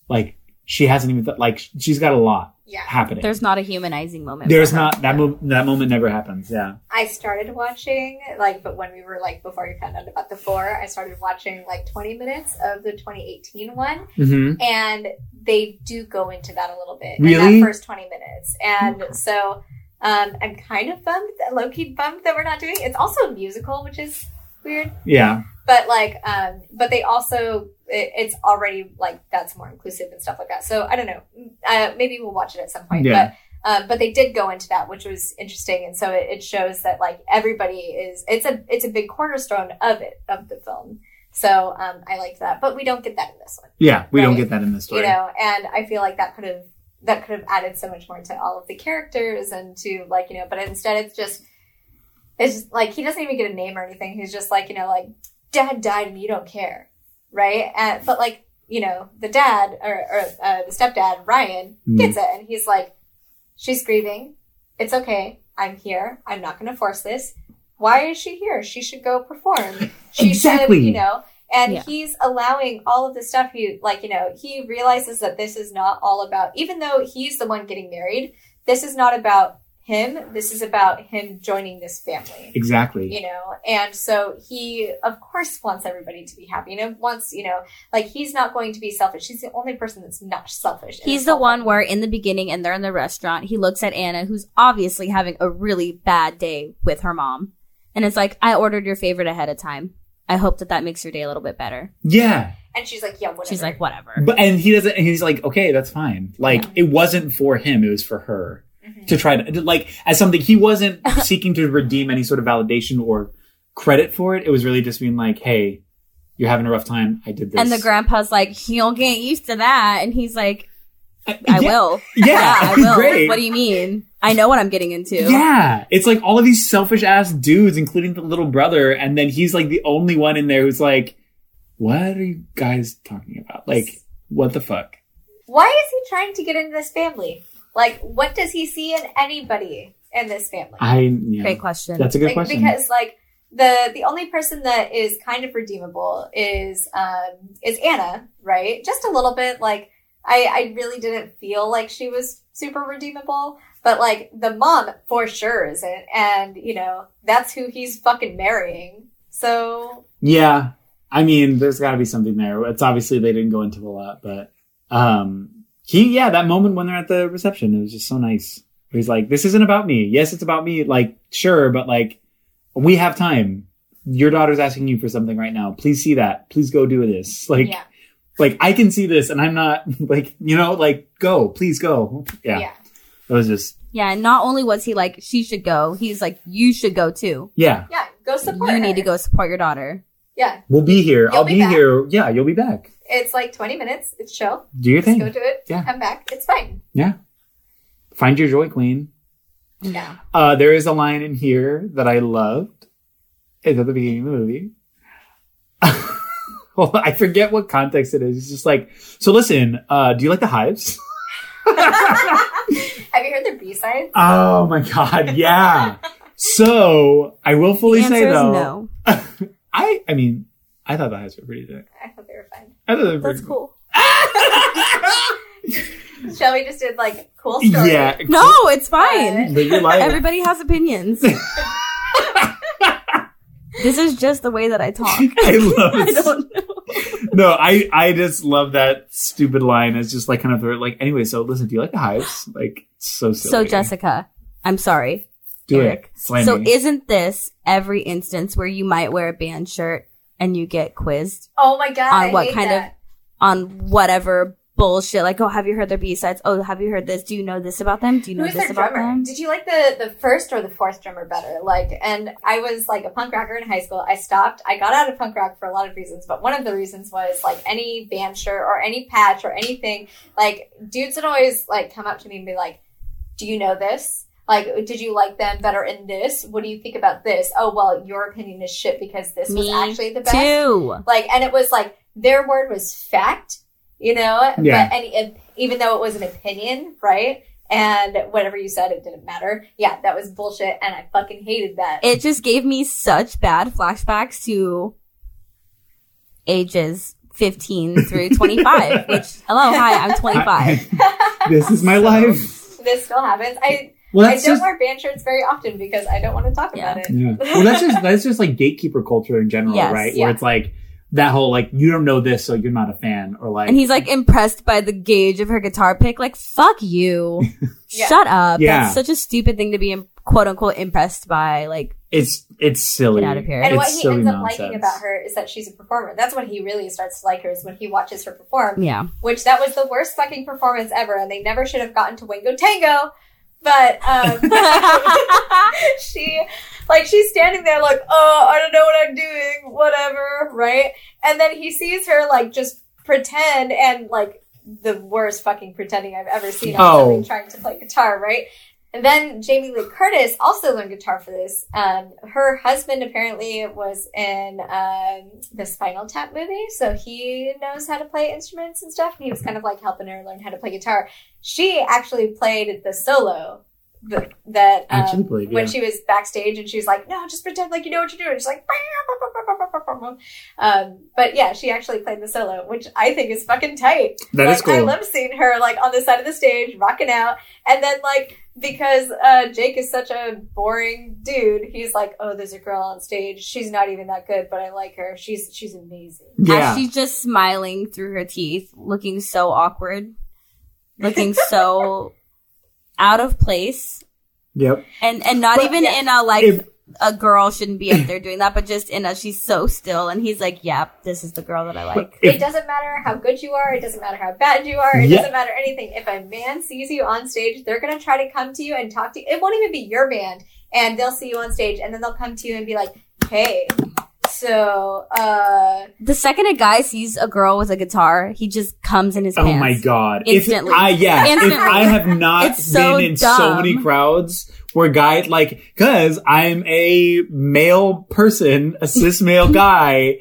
like she hasn't even, th- like she's got a lot Yeah. happening. There's not a humanizing moment. There's not that mo- that moment never happens. Yeah, I started watching like, but when we were like before we found out about the four, I started watching like 20 minutes of the 2018 one, hmm and they do go into that a little bit in that first 20 minutes, and so um, I'm kind of bummed, low key bummed that we're not doing. It's also a musical, which is weird, yeah, but like, um, but they also it, it's already like that's more inclusive and stuff like that. So I don't know, uh, maybe we'll watch it at some point, Yeah. but. Um, but they did go into that, which was interesting, and so it, it shows that like everybody is it's a it's a big cornerstone of it of the film. So um, I liked that, but we don't get that in this one, yeah. We don't get that in this story. you know. And I feel like that could have that could have added so much more to all of the characters and to like you know, but instead it's just it's just, like he doesn't even get a name or anything. He's just like you know like dad died and you don't care, right? And but like you know the dad or, or uh, the stepdad Ryan Mhm. gets it, and he's like, she's grieving. It's okay. I'm here. I'm not going to force this. Why is she here? She should go perform. She Exactly. should, you know. And Yeah. he's allowing all of the stuff he like, you know, he realizes that this is not all about even though he's the one getting married, this is not about him. This is about him joining this family Exactly. you know and so he of course wants everybody to be happy you know wants you know like he's not going to be selfish he's the only person that's not selfish He's the whole one where in the beginning and they're in the restaurant, he looks at Anna, who's obviously having a really bad day with her mom. And it's like, I ordered your favorite ahead of time. I hope that that makes your day a little bit better. Yeah. and she's like yeah whatever She's like, whatever. But and he doesn't. And he's like, okay, that's fine. Like Yeah. it wasn't for him; it was for her To try to like as something. He wasn't seeking to redeem any sort of validation or credit for it. It was really just being like, hey, You're having a rough time. I did this. And the grandpa's like, "You'll get used to that," and he's like, "I yeah, will. Yeah, Yeah, I will. Great. What do you mean? I know what I'm getting into." Yeah, it's like all of these selfish ass dudes, including the little brother, and then he's like the only one in there who's like, "What are you guys talking about? Like, what the fuck?" Why is he trying to get into this family? Like, what does he see in anybody in this family? I yeah, Great question. That's a good like, question. Because like the the only person that is kind of redeemable is um is Anna, right? Just a little bit. Like I I really didn't feel like she was super redeemable, but like the mom for sure isn't, and you know that's who he's fucking marrying. So yeah, I mean, there's got to be something there. It's obviously they didn't go into a lot, but um, he yeah, that moment when they're at the reception, it was just so nice. He's like, "This isn't about me. Yes, it's about me. Like, sure, but like, we have time. Your daughter's asking you for something right now. Please see that. Please go do this. Like." yeah, like I can see this and I'm not like you know like go please go yeah, yeah. it was just yeah, and not only was he like, "She should go," he's like, "You should go too. yeah Yeah, go support. you need to go support your daughter." Yeah, we'll be here You'll I'll be be, here yeah you'll be back it's like twenty minutes. It's chill. do your Just go thing do it. Yeah. come back. It's fine. Yeah. Find your joy queen Yeah. uh there is a line in here that I loved it's at the beginning of the movie well I forget what context it is it's just like so listen uh do you like the hives Have you heard their B sides? oh my god yeah so I will fully the say though no. I I mean I thought the hives were pretty sick I thought they were fine. I thought they were That's pretty cool. Shelby just did like cool story. Yeah. No, it's fine. But you're like, Everybody has opinions. this is just the way that I talk. I love I don't know. No, I, I just love that stupid line. It's just like kind of like, anyway, so listen, do you like the hives? Like, so silly. So, Jessica, I'm sorry. Do Eric. it. Slay So, me. isn't this every instance where you might wear a band shirt and you get quizzed Oh my god. On I what hate kind of- on whatever bullshit? Like, oh, have you heard their B sides? Oh, have you heard this? Do you know this about them? Do you know Who's this about drummer? them? Did you like the the first or the fourth drummer better? Like, and I was like a punk rocker in high school. I stopped. I got out of punk rock for a lot of reasons, but one of the reasons was like any band shirt or any patch or anything. Like, dudes would always like come up to me and be like, "Do you know this?" Like, did you like them better in this? What do you think about this? Oh, well, your opinion is shit because this was actually the best. Too. Like, and it was like their word was fact, you know. Yeah. But any, and even though it was an opinion, right? And whatever you said, it didn't matter. Yeah, that was bullshit, and I fucking hated that. It just gave me such bad flashbacks to ages 15 through 25, which, hello, hi, I'm 25. this is my life. this still happens. I Well, I that's don't just, wear band shirts very often because I don't want to talk Yeah. about it. yeah. Well, that's just, that's just like gatekeeper culture in general, Yes, right? yeah. Where it's like, that whole like, you don't know this, so you're not a fan, or like, And he's like impressed by the gauge of her guitar pick. Like, fuck you. Shut up. Yeah. That's such a stupid thing to be um, quote unquote impressed by. Like, it's, it's silly. get out of here. And It's what he silly ends up nonsense. liking about her is that she's a performer. That's when he really starts to like her is when he watches her perform. yeah. which that was the worst fucking performance ever, and they never should have gotten to Wango Tango. But um, she, like, she's standing there like, oh, I don't know what I'm doing, whatever, right? And then he sees her like just pretend and like the worst fucking pretending I've ever seen on Oh. somebody trying to play guitar, right? And then Jamie Lee Curtis also learned guitar for this. Um, her husband apparently was in um, the Spinal Tap movie, so he knows how to play instruments and stuff. And he was kind of like helping her learn how to play guitar. She actually played the solo that um, Actually played, when she was backstage, and she was like, "No, just pretend like you know what you're doing." She's like, um, but yeah, she actually played the solo, which I think is fucking tight. That like, is cool. I love seeing her like on the side of the stage rocking out, and then like because uh, Jake is such a boring dude, he's like, "Oh, there's a girl on stage. She's not even that good, but I like her. She's she's amazing." yeah. As she's just smiling through her teeth, looking so awkward, looking so out of place. Yep. And and not But, even yeah. in a like If- a girl shouldn't be up there doing that, but just in a she's so still and he's like, Yep, this is the girl that I like. If- it doesn't matter how good you are. It doesn't matter how bad you are. It Yeah. doesn't matter anything. If a man sees you on stage, they're gonna try to come to you and talk to you. It won't even be your band, and they'll see you on stage, and then they'll come to you and be like, "Hey, So, uh, The second a guy sees a girl with a guitar, he just comes in his Oh pants. my god! Instantly. If I yeah, Instantly. if I have not It's so been in so many crowds where guys like because I'm a male person, a cis male guy.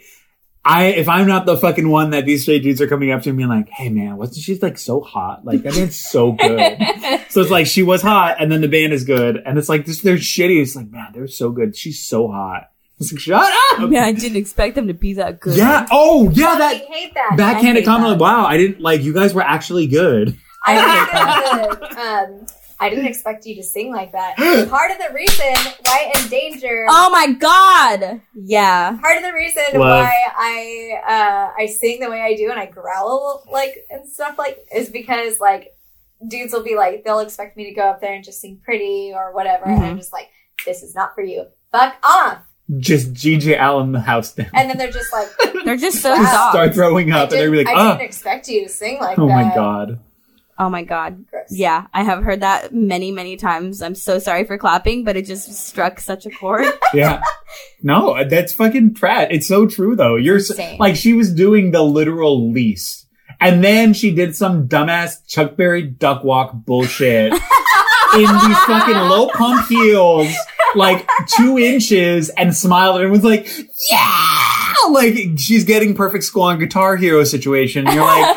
I if I'm not the fucking one that these straight dudes are coming up to me like, hey man, wasn't she like so hot? Like that man's so good. so it's like she was hot, and then the band is good, and it's like this they're shitty. It's like man, they're so good. She's so hot. It's like shut up. Yeah, I didn't expect them to be that good. Yeah. Oh yeah. That fucking hate that. backhanded I hate comment. that. Like, wow, I didn't like you guys were actually good. I didn't, expect um, I didn't expect you to sing like that. Part of the reason why I Endanger. Oh my god. Yeah. Part of the reason Love. why I uh, I sing the way I do and I growl like and stuff like is because like dudes will be like they'll expect me to go up there and just sing pretty or whatever and I'm just like this is not for you. Fuck off. Just GJ Allen the house down. And then they're just like They're just so Wow. Start throwing up, and they're like, I "Oh, didn't expect you to sing like oh that. Oh my god." Oh my god. Gross. Yeah, I have heard that many, many times. I'm so sorry for clapping, but it just struck such a chord. Yeah. No, that's fucking trash. It's so true though. You're so, like she was doing the literal least. And then she did some dumbass Chuck Berry duck walk bullshit in these fucking low pump heels, like two inches, and smiled and everyone's like, yeah! Like she's getting perfect school on Guitar Hero situation. And you're like,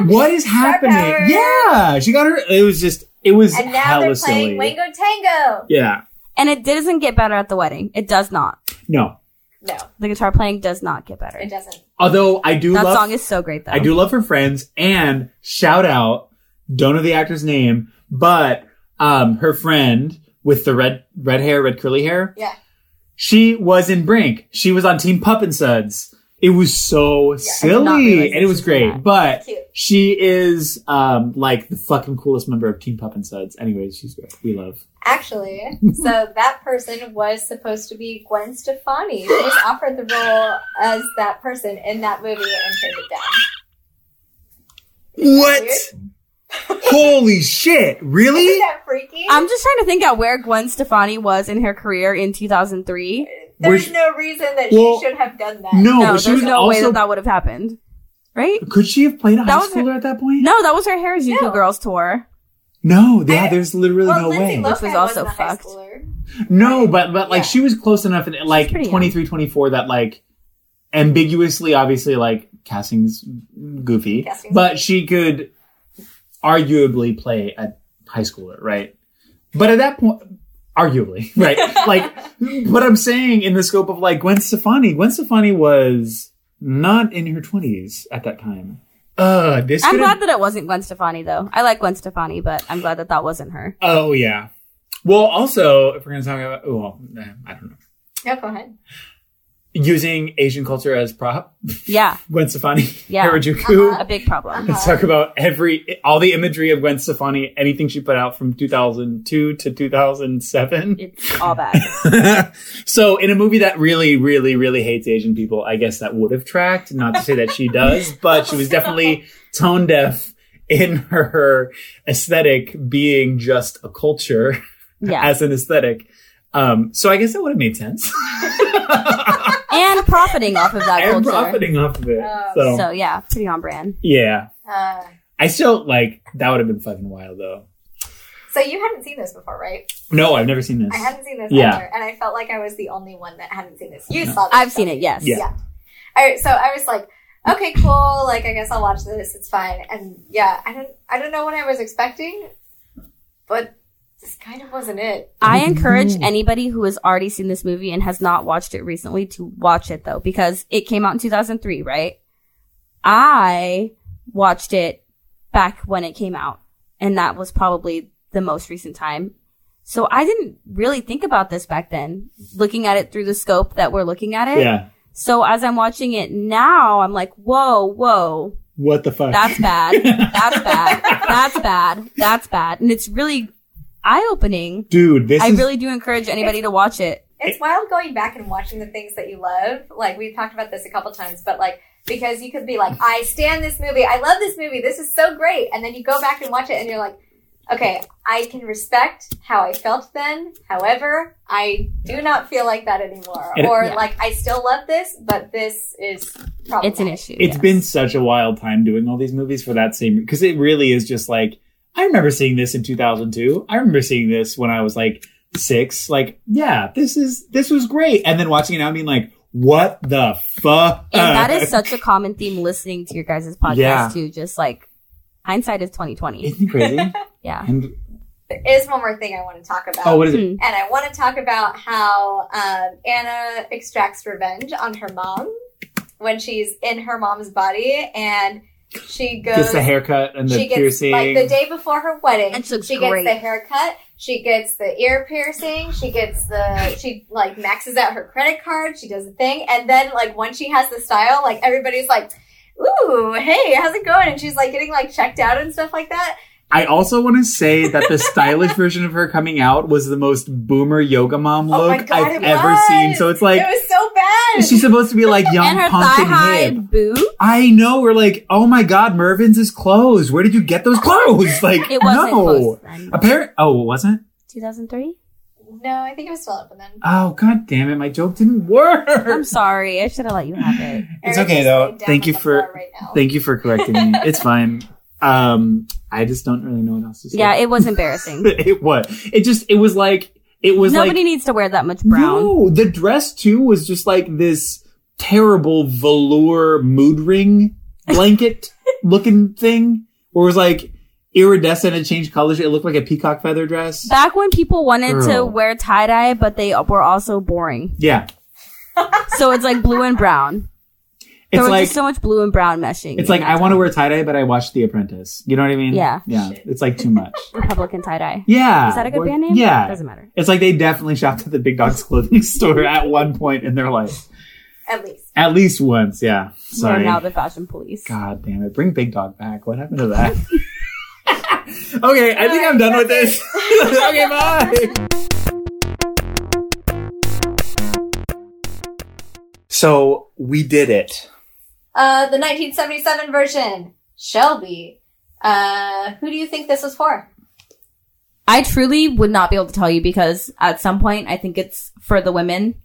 what is happening? Yeah, she got her. It was just, it was And now hella they're playing silly. Wango Tango. Yeah, and it doesn't get better at the wedding. It does not. no. No, The guitar playing does not get better. it doesn't. Although I do That love, song is so great though. I do love her friends and shout out, don't know the actor's name, but um her friend with the red red hair, red curly hair. Yeah. She was in Brink. She was on Team Pup and Suds. It was so not silly and it was this was in great. that. But Cute. she is um like the fucking coolest member of Team Pup and Suds. Anyways, she's great. We love. Actually, so that person was supposed to be Gwen Stefani. She was offered the role as that person in that movie and turned it down. What? Holy shit. Really? Isn't that freaky? I'm just trying to think out where Gwen Stefani was in her career in 2003. There's Where's- no reason that Well, she should have done that. No, no, there's was no way that that would have happened. Right? Could she have played a That high was her- schooler at that point? No, that was her Harajuku No. Girls tour. No, yeah, I- there's literally well, no Lindsay way. Lohan Which was also wasn't fucked. No, but but like Yeah. she was close enough, in, like pretty young. 23, 24 that like ambiguously, obviously, like casting's goofy, Casting's but goofy. she could arguably play a high schooler, right? But at that point, arguably, right? like, what I'm saying in the scope of like Gwen Stefani, Gwen Stefani was not in her twenties at that time. Uh, this I'm glad that it wasn't Gwen Stefani though. I like Gwen Stefani, but I'm glad that that wasn't her. Oh yeah. Well, also, if we're gonna talk about, well, I don't know, No, go ahead. Using Asian culture as prop, Yeah, Gwen Stefani, Yeah. Harajuku. Uh-huh. a big problem. Let's talk about every all the imagery of Gwen Stefani, anything she put out from 2002 to 2007. It's all bad. so, in a movie that really, really, really hates Asian people, I guess that would have tracked. Not to say that she does, but she was definitely tone deaf in her aesthetic being just a culture. Yeah, as an aesthetic. Um, so I guess that would have made sense. And profiting off of that and culture. profiting off of it. Um, so, So yeah, pretty on brand. yeah. Uh, I still like that would have been fucking wild though. so you hadn't seen this before, right? No, I've never seen this. I hadn't seen this Yeah. either, and I felt like I was the only one that hadn't seen this. You saw this. I've so- seen it. Yes. Yeah. Yeah. All right, so I was like, okay, cool. Like, I guess I'll watch this. It's fine. And yeah, I don't, I don't know what I was expecting, but this kind of wasn't it. I encourage anybody who has already seen this movie and has not watched it recently to watch it though, because it came out in 2003, right? I watched it back when it came out, and that was probably the most recent time. So I didn't really think about this back then, looking at it through the scope that we're looking at it. Yeah. So as I'm watching it now, I'm like, whoa, whoa, What the fuck? that's bad. That's bad. That's bad. That's bad. And it's really eye opening. Dude, this I is really do encourage anybody to watch it. It's wild going back and watching the things that you love. Like, we've talked about this a couple times, but like, because you could be like, I stand this movie. I love this movie. This is so great. And then you go back and watch it and you're like, okay, I can respect how I felt then. However, I do not feel like that anymore. It- or Yeah. like I still love this, but this is problematic. It's an issue. It's yes. been such a wild time doing all these movies for that same because it really is just like I remember seeing this in 2002. I remember seeing this when I was like six. Like, yeah, this is this was great. And then watching it now, I mean, like, what the fuck? And that is such a common theme listening to your guys' podcast Yeah. too. Just like hindsight is twenty twenty. Isn't it crazy? Yeah. and There is one more thing I want to talk about. oh, what is it? Hmm. And I want to talk about how um, Anna extracts revenge on her mom when she's in her mom's body and she goes. Just the haircut and the she gets piercing. like the day before her wedding. And she looks she great. gets the haircut. She gets the ear piercing. She gets the she like maxes out her credit card. She does the thing, and then like once she has the style, like everybody's like, "Ooh, hey, how's it going?" And she's like getting like checked out and stuff like that. I also want to say that the stylish version of her coming out was the most boomer yoga mom Oh look God, I've ever was. seen. So it's like it was so bad. She's supposed to be like young and her punk thigh and high hip. boot. I know. We're like, oh my god, Mervyn's is closed. Where did you get those clothes? Like, It wasn't no. close then. Apparent. Oh, it wasn't. Two thousand three. no, I think it was still open then. Oh god damn it! My joke didn't work. I'm sorry. I should have let you have it. It's okay, though. Thank you for- right. Thank you for correcting me. It's fine. Um, I just don't really know what else to say. Yeah, it was embarrassing. it what? It just. It was like. It was Nobody like. needs to wear that much brown. No, the dress too was just like this terrible velour mood ring blanket looking thing, where it was like iridescent and changed colors. It looked like a peacock feather dress. Back when people wanted to wear tie dye, but they were also boring. Yeah, So it's like blue and brown. There it's was like just so much blue and brown meshing. it's like I want to wear tie dye, but I watched The Apprentice. You know what I mean? Yeah. yeah. It's like too much. Republican tie dye. Yeah, Is that a good Or- band name? Yeah, Doesn't matter. It's like they definitely shopped at the Big Dog's clothing store at one point in their life. At least. At least once, yeah. Sorry. Sorry. now the fashion police. God damn it. Bring Big Dog back. What happened to that? okay, I think I'm done with this. okay, bye. So we did it. Uh, the 1977 version, Shelby. Uh, who do you think this was for? I truly would not be able to tell you because at some point I think it's for the women.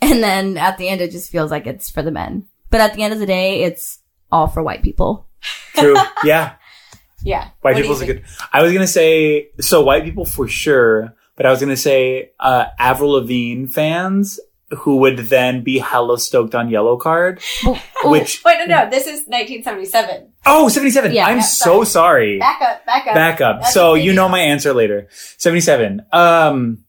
And then at the end it just feels like it's for the men. But at the end of the day, it's all for white people. True. Yeah. Yeah. White What do people's a good. I was gonna say so white people for sure, but I was gonna say uh, Avril Lavigne fans who would then be hella stoked on Yellowcard, Oh, which Wait, no, no. This is 1977. oh 77. Yeah, I'm yeah, so sorry. Back up, back up. Back up. That's so you know my answer later. 77. Um.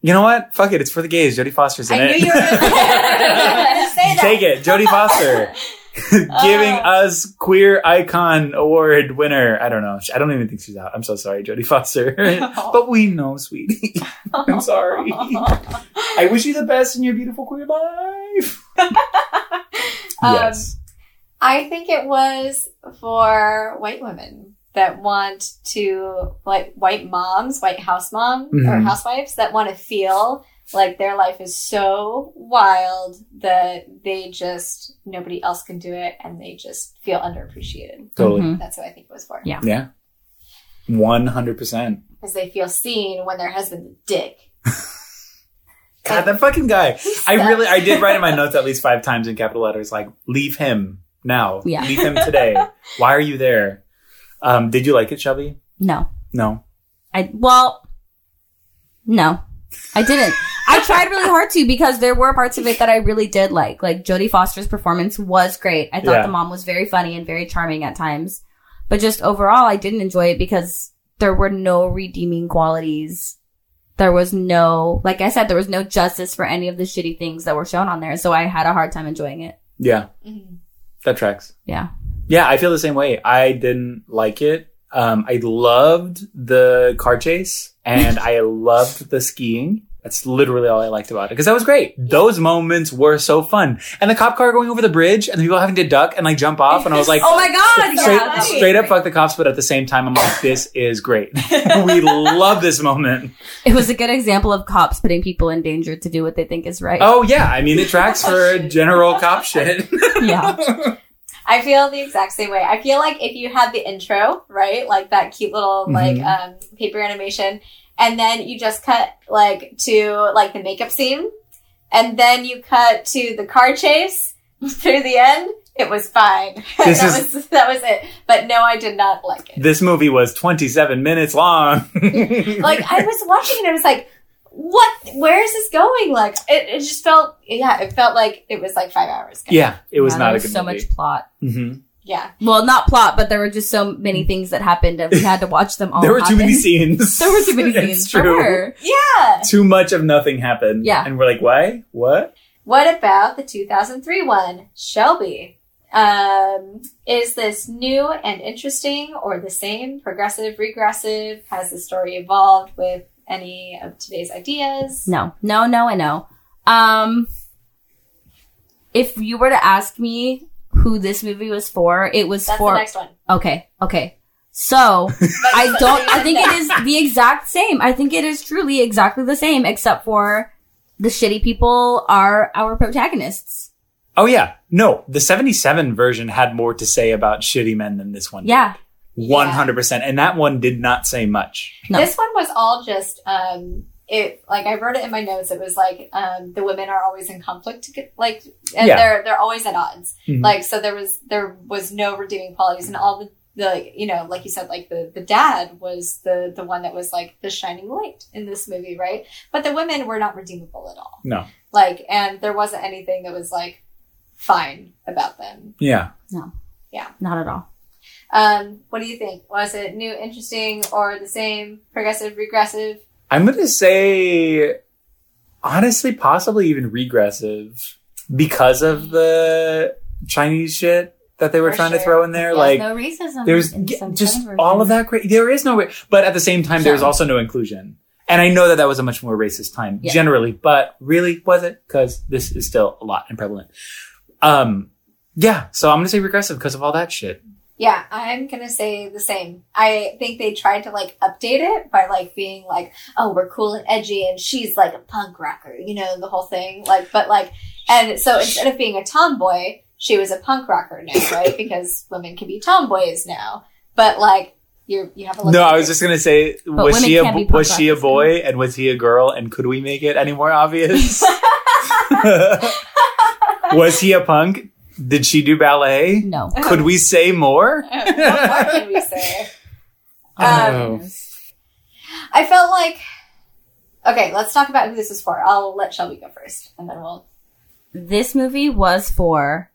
You know what? Fuck it. It's for the gays. Jodie Foster's in I it. knew you were going to say that. Take it, Jodie Foster. Giving us queer icon award winner. I don't know. I don't even think she's out. I'm so sorry, Jodie Foster. but we know, sweetie. I'm sorry. I wish you the best in your beautiful queer life. Um, yes. I think it was for white women that want to, like, white moms, white house moms or Mhm. housewives that want to feel like their life is so wild that they just, nobody else can do it and they just feel underappreciated. Totally. Mhm. That's what I think it was for. Yeah. Yeah. 100%. Because they feel seen when their husband's a dick. God, that fucking guy. I really, I did write in my notes at least five times in capital letters, like, leave him now. Yeah. Leave him today. Why are you there? Um, did you like it, Shelby? No. No. I, well, no. I didn't. I tried really hard to because there were parts of it that I really did like. Like Jodie Foster's performance was great. I thought Yeah. the mom was very funny and very charming at times. But just overall, I didn't enjoy it because there were no redeeming qualities. There was no, like I said, there was no justice for any of the shitty things that were shown on there. So I had a hard time enjoying it. Yeah. Mhm. That tracks. Yeah. Yeah, I feel the same way. I didn't like it. Um, I loved the car chase and I loved the skiing. That's literally all I liked about it because that was great. Those moments were so fun. And the cop car going over the bridge and the people having to duck and like jump off. And I was like, Oh my god! straight, yeah. straight up fuck the cops, but at the same time, I'm like, this is great. we love this moment. It was a good example of cops putting people in danger to do what they think is right. Oh yeah, I mean it tracks for general cop shit. Yeah. I feel the exact same way. I feel like if you had the intro, right, like that cute little like Mhm. um, paper animation, and then you just cut like to like the makeup scene, and then you cut to the car chase through the end, it was fine. This that is- was that was it. But no, I did not like it. This movie was 27 minutes long. like I was watching it, and I was like, what? Where is this going? Like it, it just felt yeah, it felt like it was like five hours. yeah, it was Yeah, not a good so movie. much plot. hmm Yeah. Well, not plot, but there were just so many things that happened, and we had to watch them all. there were too many scenes. There were too many scenes. There true. were. Yeah. Too much of nothing happened. Yeah. And we're like, why? What? What about the 2003 one, Shelby? Um, is this new and interesting or the same? Progressive, regressive? Has the story evolved with any of today's ideas? No, no, no, and no. Um, if you were to ask me who this movie was for, it was That's for. the next one. okay, okay. So I don't. I think it is the exact same. I think it is truly exactly the same, except for the shitty people are our protagonists. Oh, yeah. No, the 77 version had more to say about shitty men than this one. Yeah, 100%. And that one did not say much. No. This one was all just um it like I wrote it in my notes. It was like um the women are always in conflict, like and Yeah. they're they're always at odds. Mhm. Like so, there was there was no redeeming qualities, and all the the you know like you said like the the dad was the the one that was like the shining light in this movie, right? But the women were not redeemable at all. No. Like, and there wasn't anything that was like fine about them. Yeah. No. Yeah. not at all. Um, what do you think? Was it new, interesting, or the same, progressive, regressive? I'm going to say, honestly, possibly even regressive because of the Chinese shit that they were For trying to throw in there. There's like, no racism. there's just all of that great. There is no, ra- but at the same time, there's also no inclusion. And I know that that was a much more racist time Yeah. generally, but really was it? Because this is still a lot and prevalent. Um, yeah. So I'm gonna say regressive because of all that shit. Yeah, I'm gonna say the same. I think they tried to like update it by like being like, oh, we're cool and edgy, and she's like a punk rocker, you know, the whole thing. Like, but like, and so instead of being a tomboy, she was a punk rocker now, right? because women can be tomboys now. But like, you you have a No, I was just gonna say, was she a can't be bo- was she a rockers, boy and was he a girl? And could we make it any more obvious? was he a punk? Did she do ballet? No. Could we say more? what more can we say? Oh. I felt like. Okay, let's talk about who this is for. I'll let Shelby go first, and then we'll. this movie was for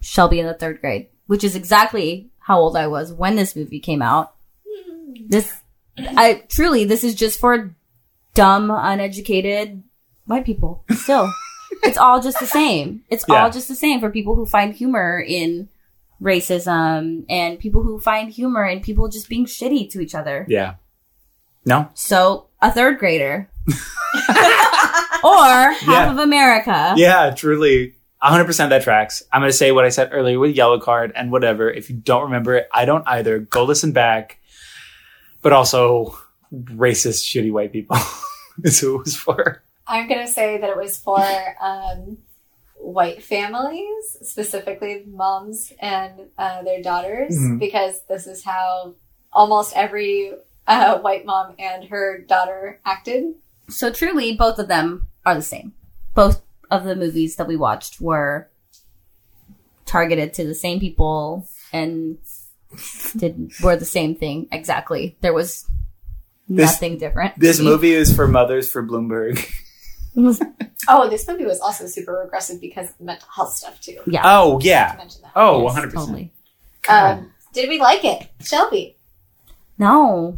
Shelby in the third grade, which is exactly how old I was when this movie came out. This, I truly, this is just for dumb, uneducated white people. Still, it's all just the same. It's Yeah. all just the same for people who find humor in racism and people who find humor in people just being shitty to each other. Yeah. No. So, a third grader. or half Yeah. of America. Yeah, truly. 100% that tracks. I'm going to say what I said earlier with Yellowcard and whatever. If you don't remember it, I don't either. Go listen back. But also, racist, shitty white people is who it was for. I'm gonna say that it was for um, white families, specifically moms and uh, their daughters, Mhm. because this is how almost every uh, white mom and her daughter acted. So truly, both of them are the same. Both of the movies that we watched were targeted to the same people and did were the same thing exactly. There was This- nothing different. This movie is for mothers for Bloomberg. Oh, this movie was also super regressive because of the mental health stuff too. yeah. Oh, yeah. mention. Oh, 100%. Um, did we like it, Shelby? No.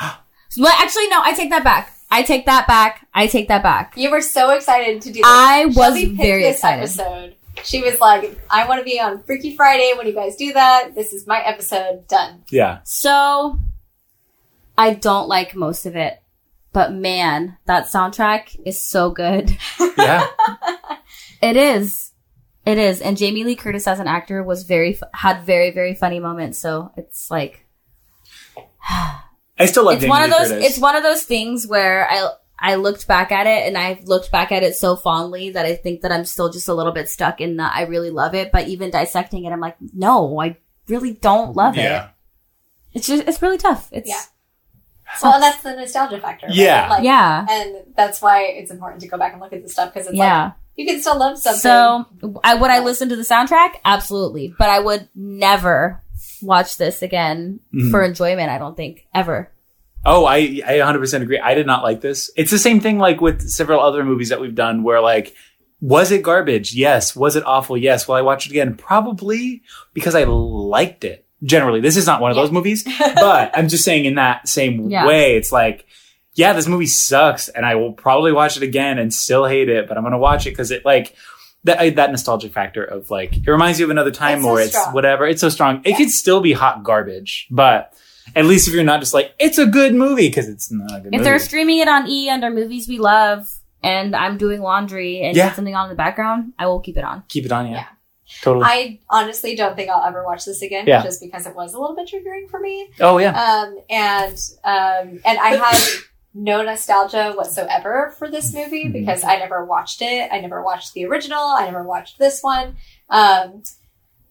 well, actually, no. I take that back. I take that back. I take that back. You were so excited to do this. I was Shelby picked very this excited. Episode. She was like, "I want to be on Freaky Friday when you guys do that. This is my episode. Done." Yeah. So, I don't like most of it, but man, that soundtrack is so good. Yeah. It is. It is. And Jamie Lee Curtis as an actor was very, had very, very funny moments. So it's like, I still love it's Jamie one of those, Curtis. it's one of those things where I, I looked back at it and I've looked back at it so fondly that I think that I'm still just a little bit stuck in the I really love it. But even dissecting it, I'm like, no, I really don't love it. Yeah. It's just, it's really tough. It's, Yeah. Well, that's the nostalgia factor. right? Yeah. Like, yeah. And that's why it's important to go back and look at the stuff because it's Yeah. like you can still love something. So, I would I listen to the soundtrack? Absolutely, but I would never watch this again Mhm. for enjoyment. I don't think ever. Oh, I I 100% agree. I did not like this. It's the same thing like with several other movies that we've done where like was it garbage? Yes. Was it awful? Yes. Will I watch it again? Probably because I liked it. Generally, this is not one of Yeah. those movies, but I'm just saying in that same Yeah. way, it's like, yeah, this movie sucks, and I will probably watch it again and still hate it, but I'm gonna watch it because it like that that nostalgic factor of like it reminds you of another time It's so or it's strong. whatever. It's so strong. It Yeah. could still be hot garbage, but at least if you're not just like it's a good movie because it's not a good If movie. If they're streaming it on E under movies we love, and I'm doing laundry and Yeah. something on in the background, I will keep it on. Keep it on, yeah. Totally. I honestly don't think I'll ever watch this again, Yeah. just because it was a little bit triggering for me. oh yeah. Um, and um, and I have no nostalgia whatsoever for this movie Mhm. because I never watched it. I never watched the original. I never watched this one. Um,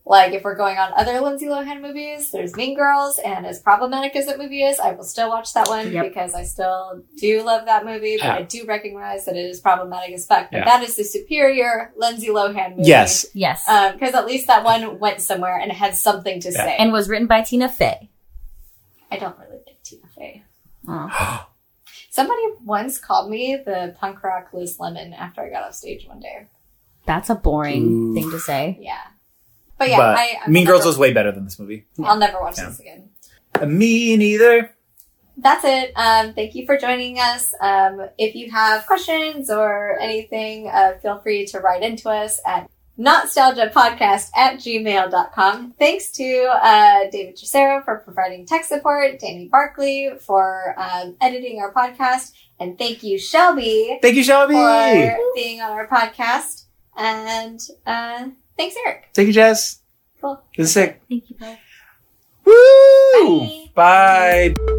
like if we're going on other Lindsay Lohan movies, there's Mean Girls, and as problematic as that movie is, I will still watch that one Yep. because I still do love that movie, but Yeah. I do recognize that it is problematic as fuck. But Yeah. that is the superior Lindsay Lohan movie. yes. Yes, um, Because at least that one went somewhere and had something to Yeah. say. and was written by Tina Fey. I don't really like Tina Fey. Oh. Somebody once called me the punk rock Liz Lemon after I got off stage one day. That's a boring Ooh. thing to say. Yeah. But yeah, but I, I Mean Girls never- was way better than this movie. I'll never watch Yeah. this again. Uh, Me neither. That's it. Um, thank you for joining us. Um, if you have questions or anything, uh, feel free to write into us at nostalgiapodcast at gmail.com. Thanks to uh, David Tricero for providing tech support, Danny Barkley for um, editing our podcast, and thank you, Shelby, Thank you, Shelby. for being on our podcast. And uh, thanks, Eric. Thank you, Jess. Cool. This is sick. Thank you. Bye. Woo! Bye. Bye.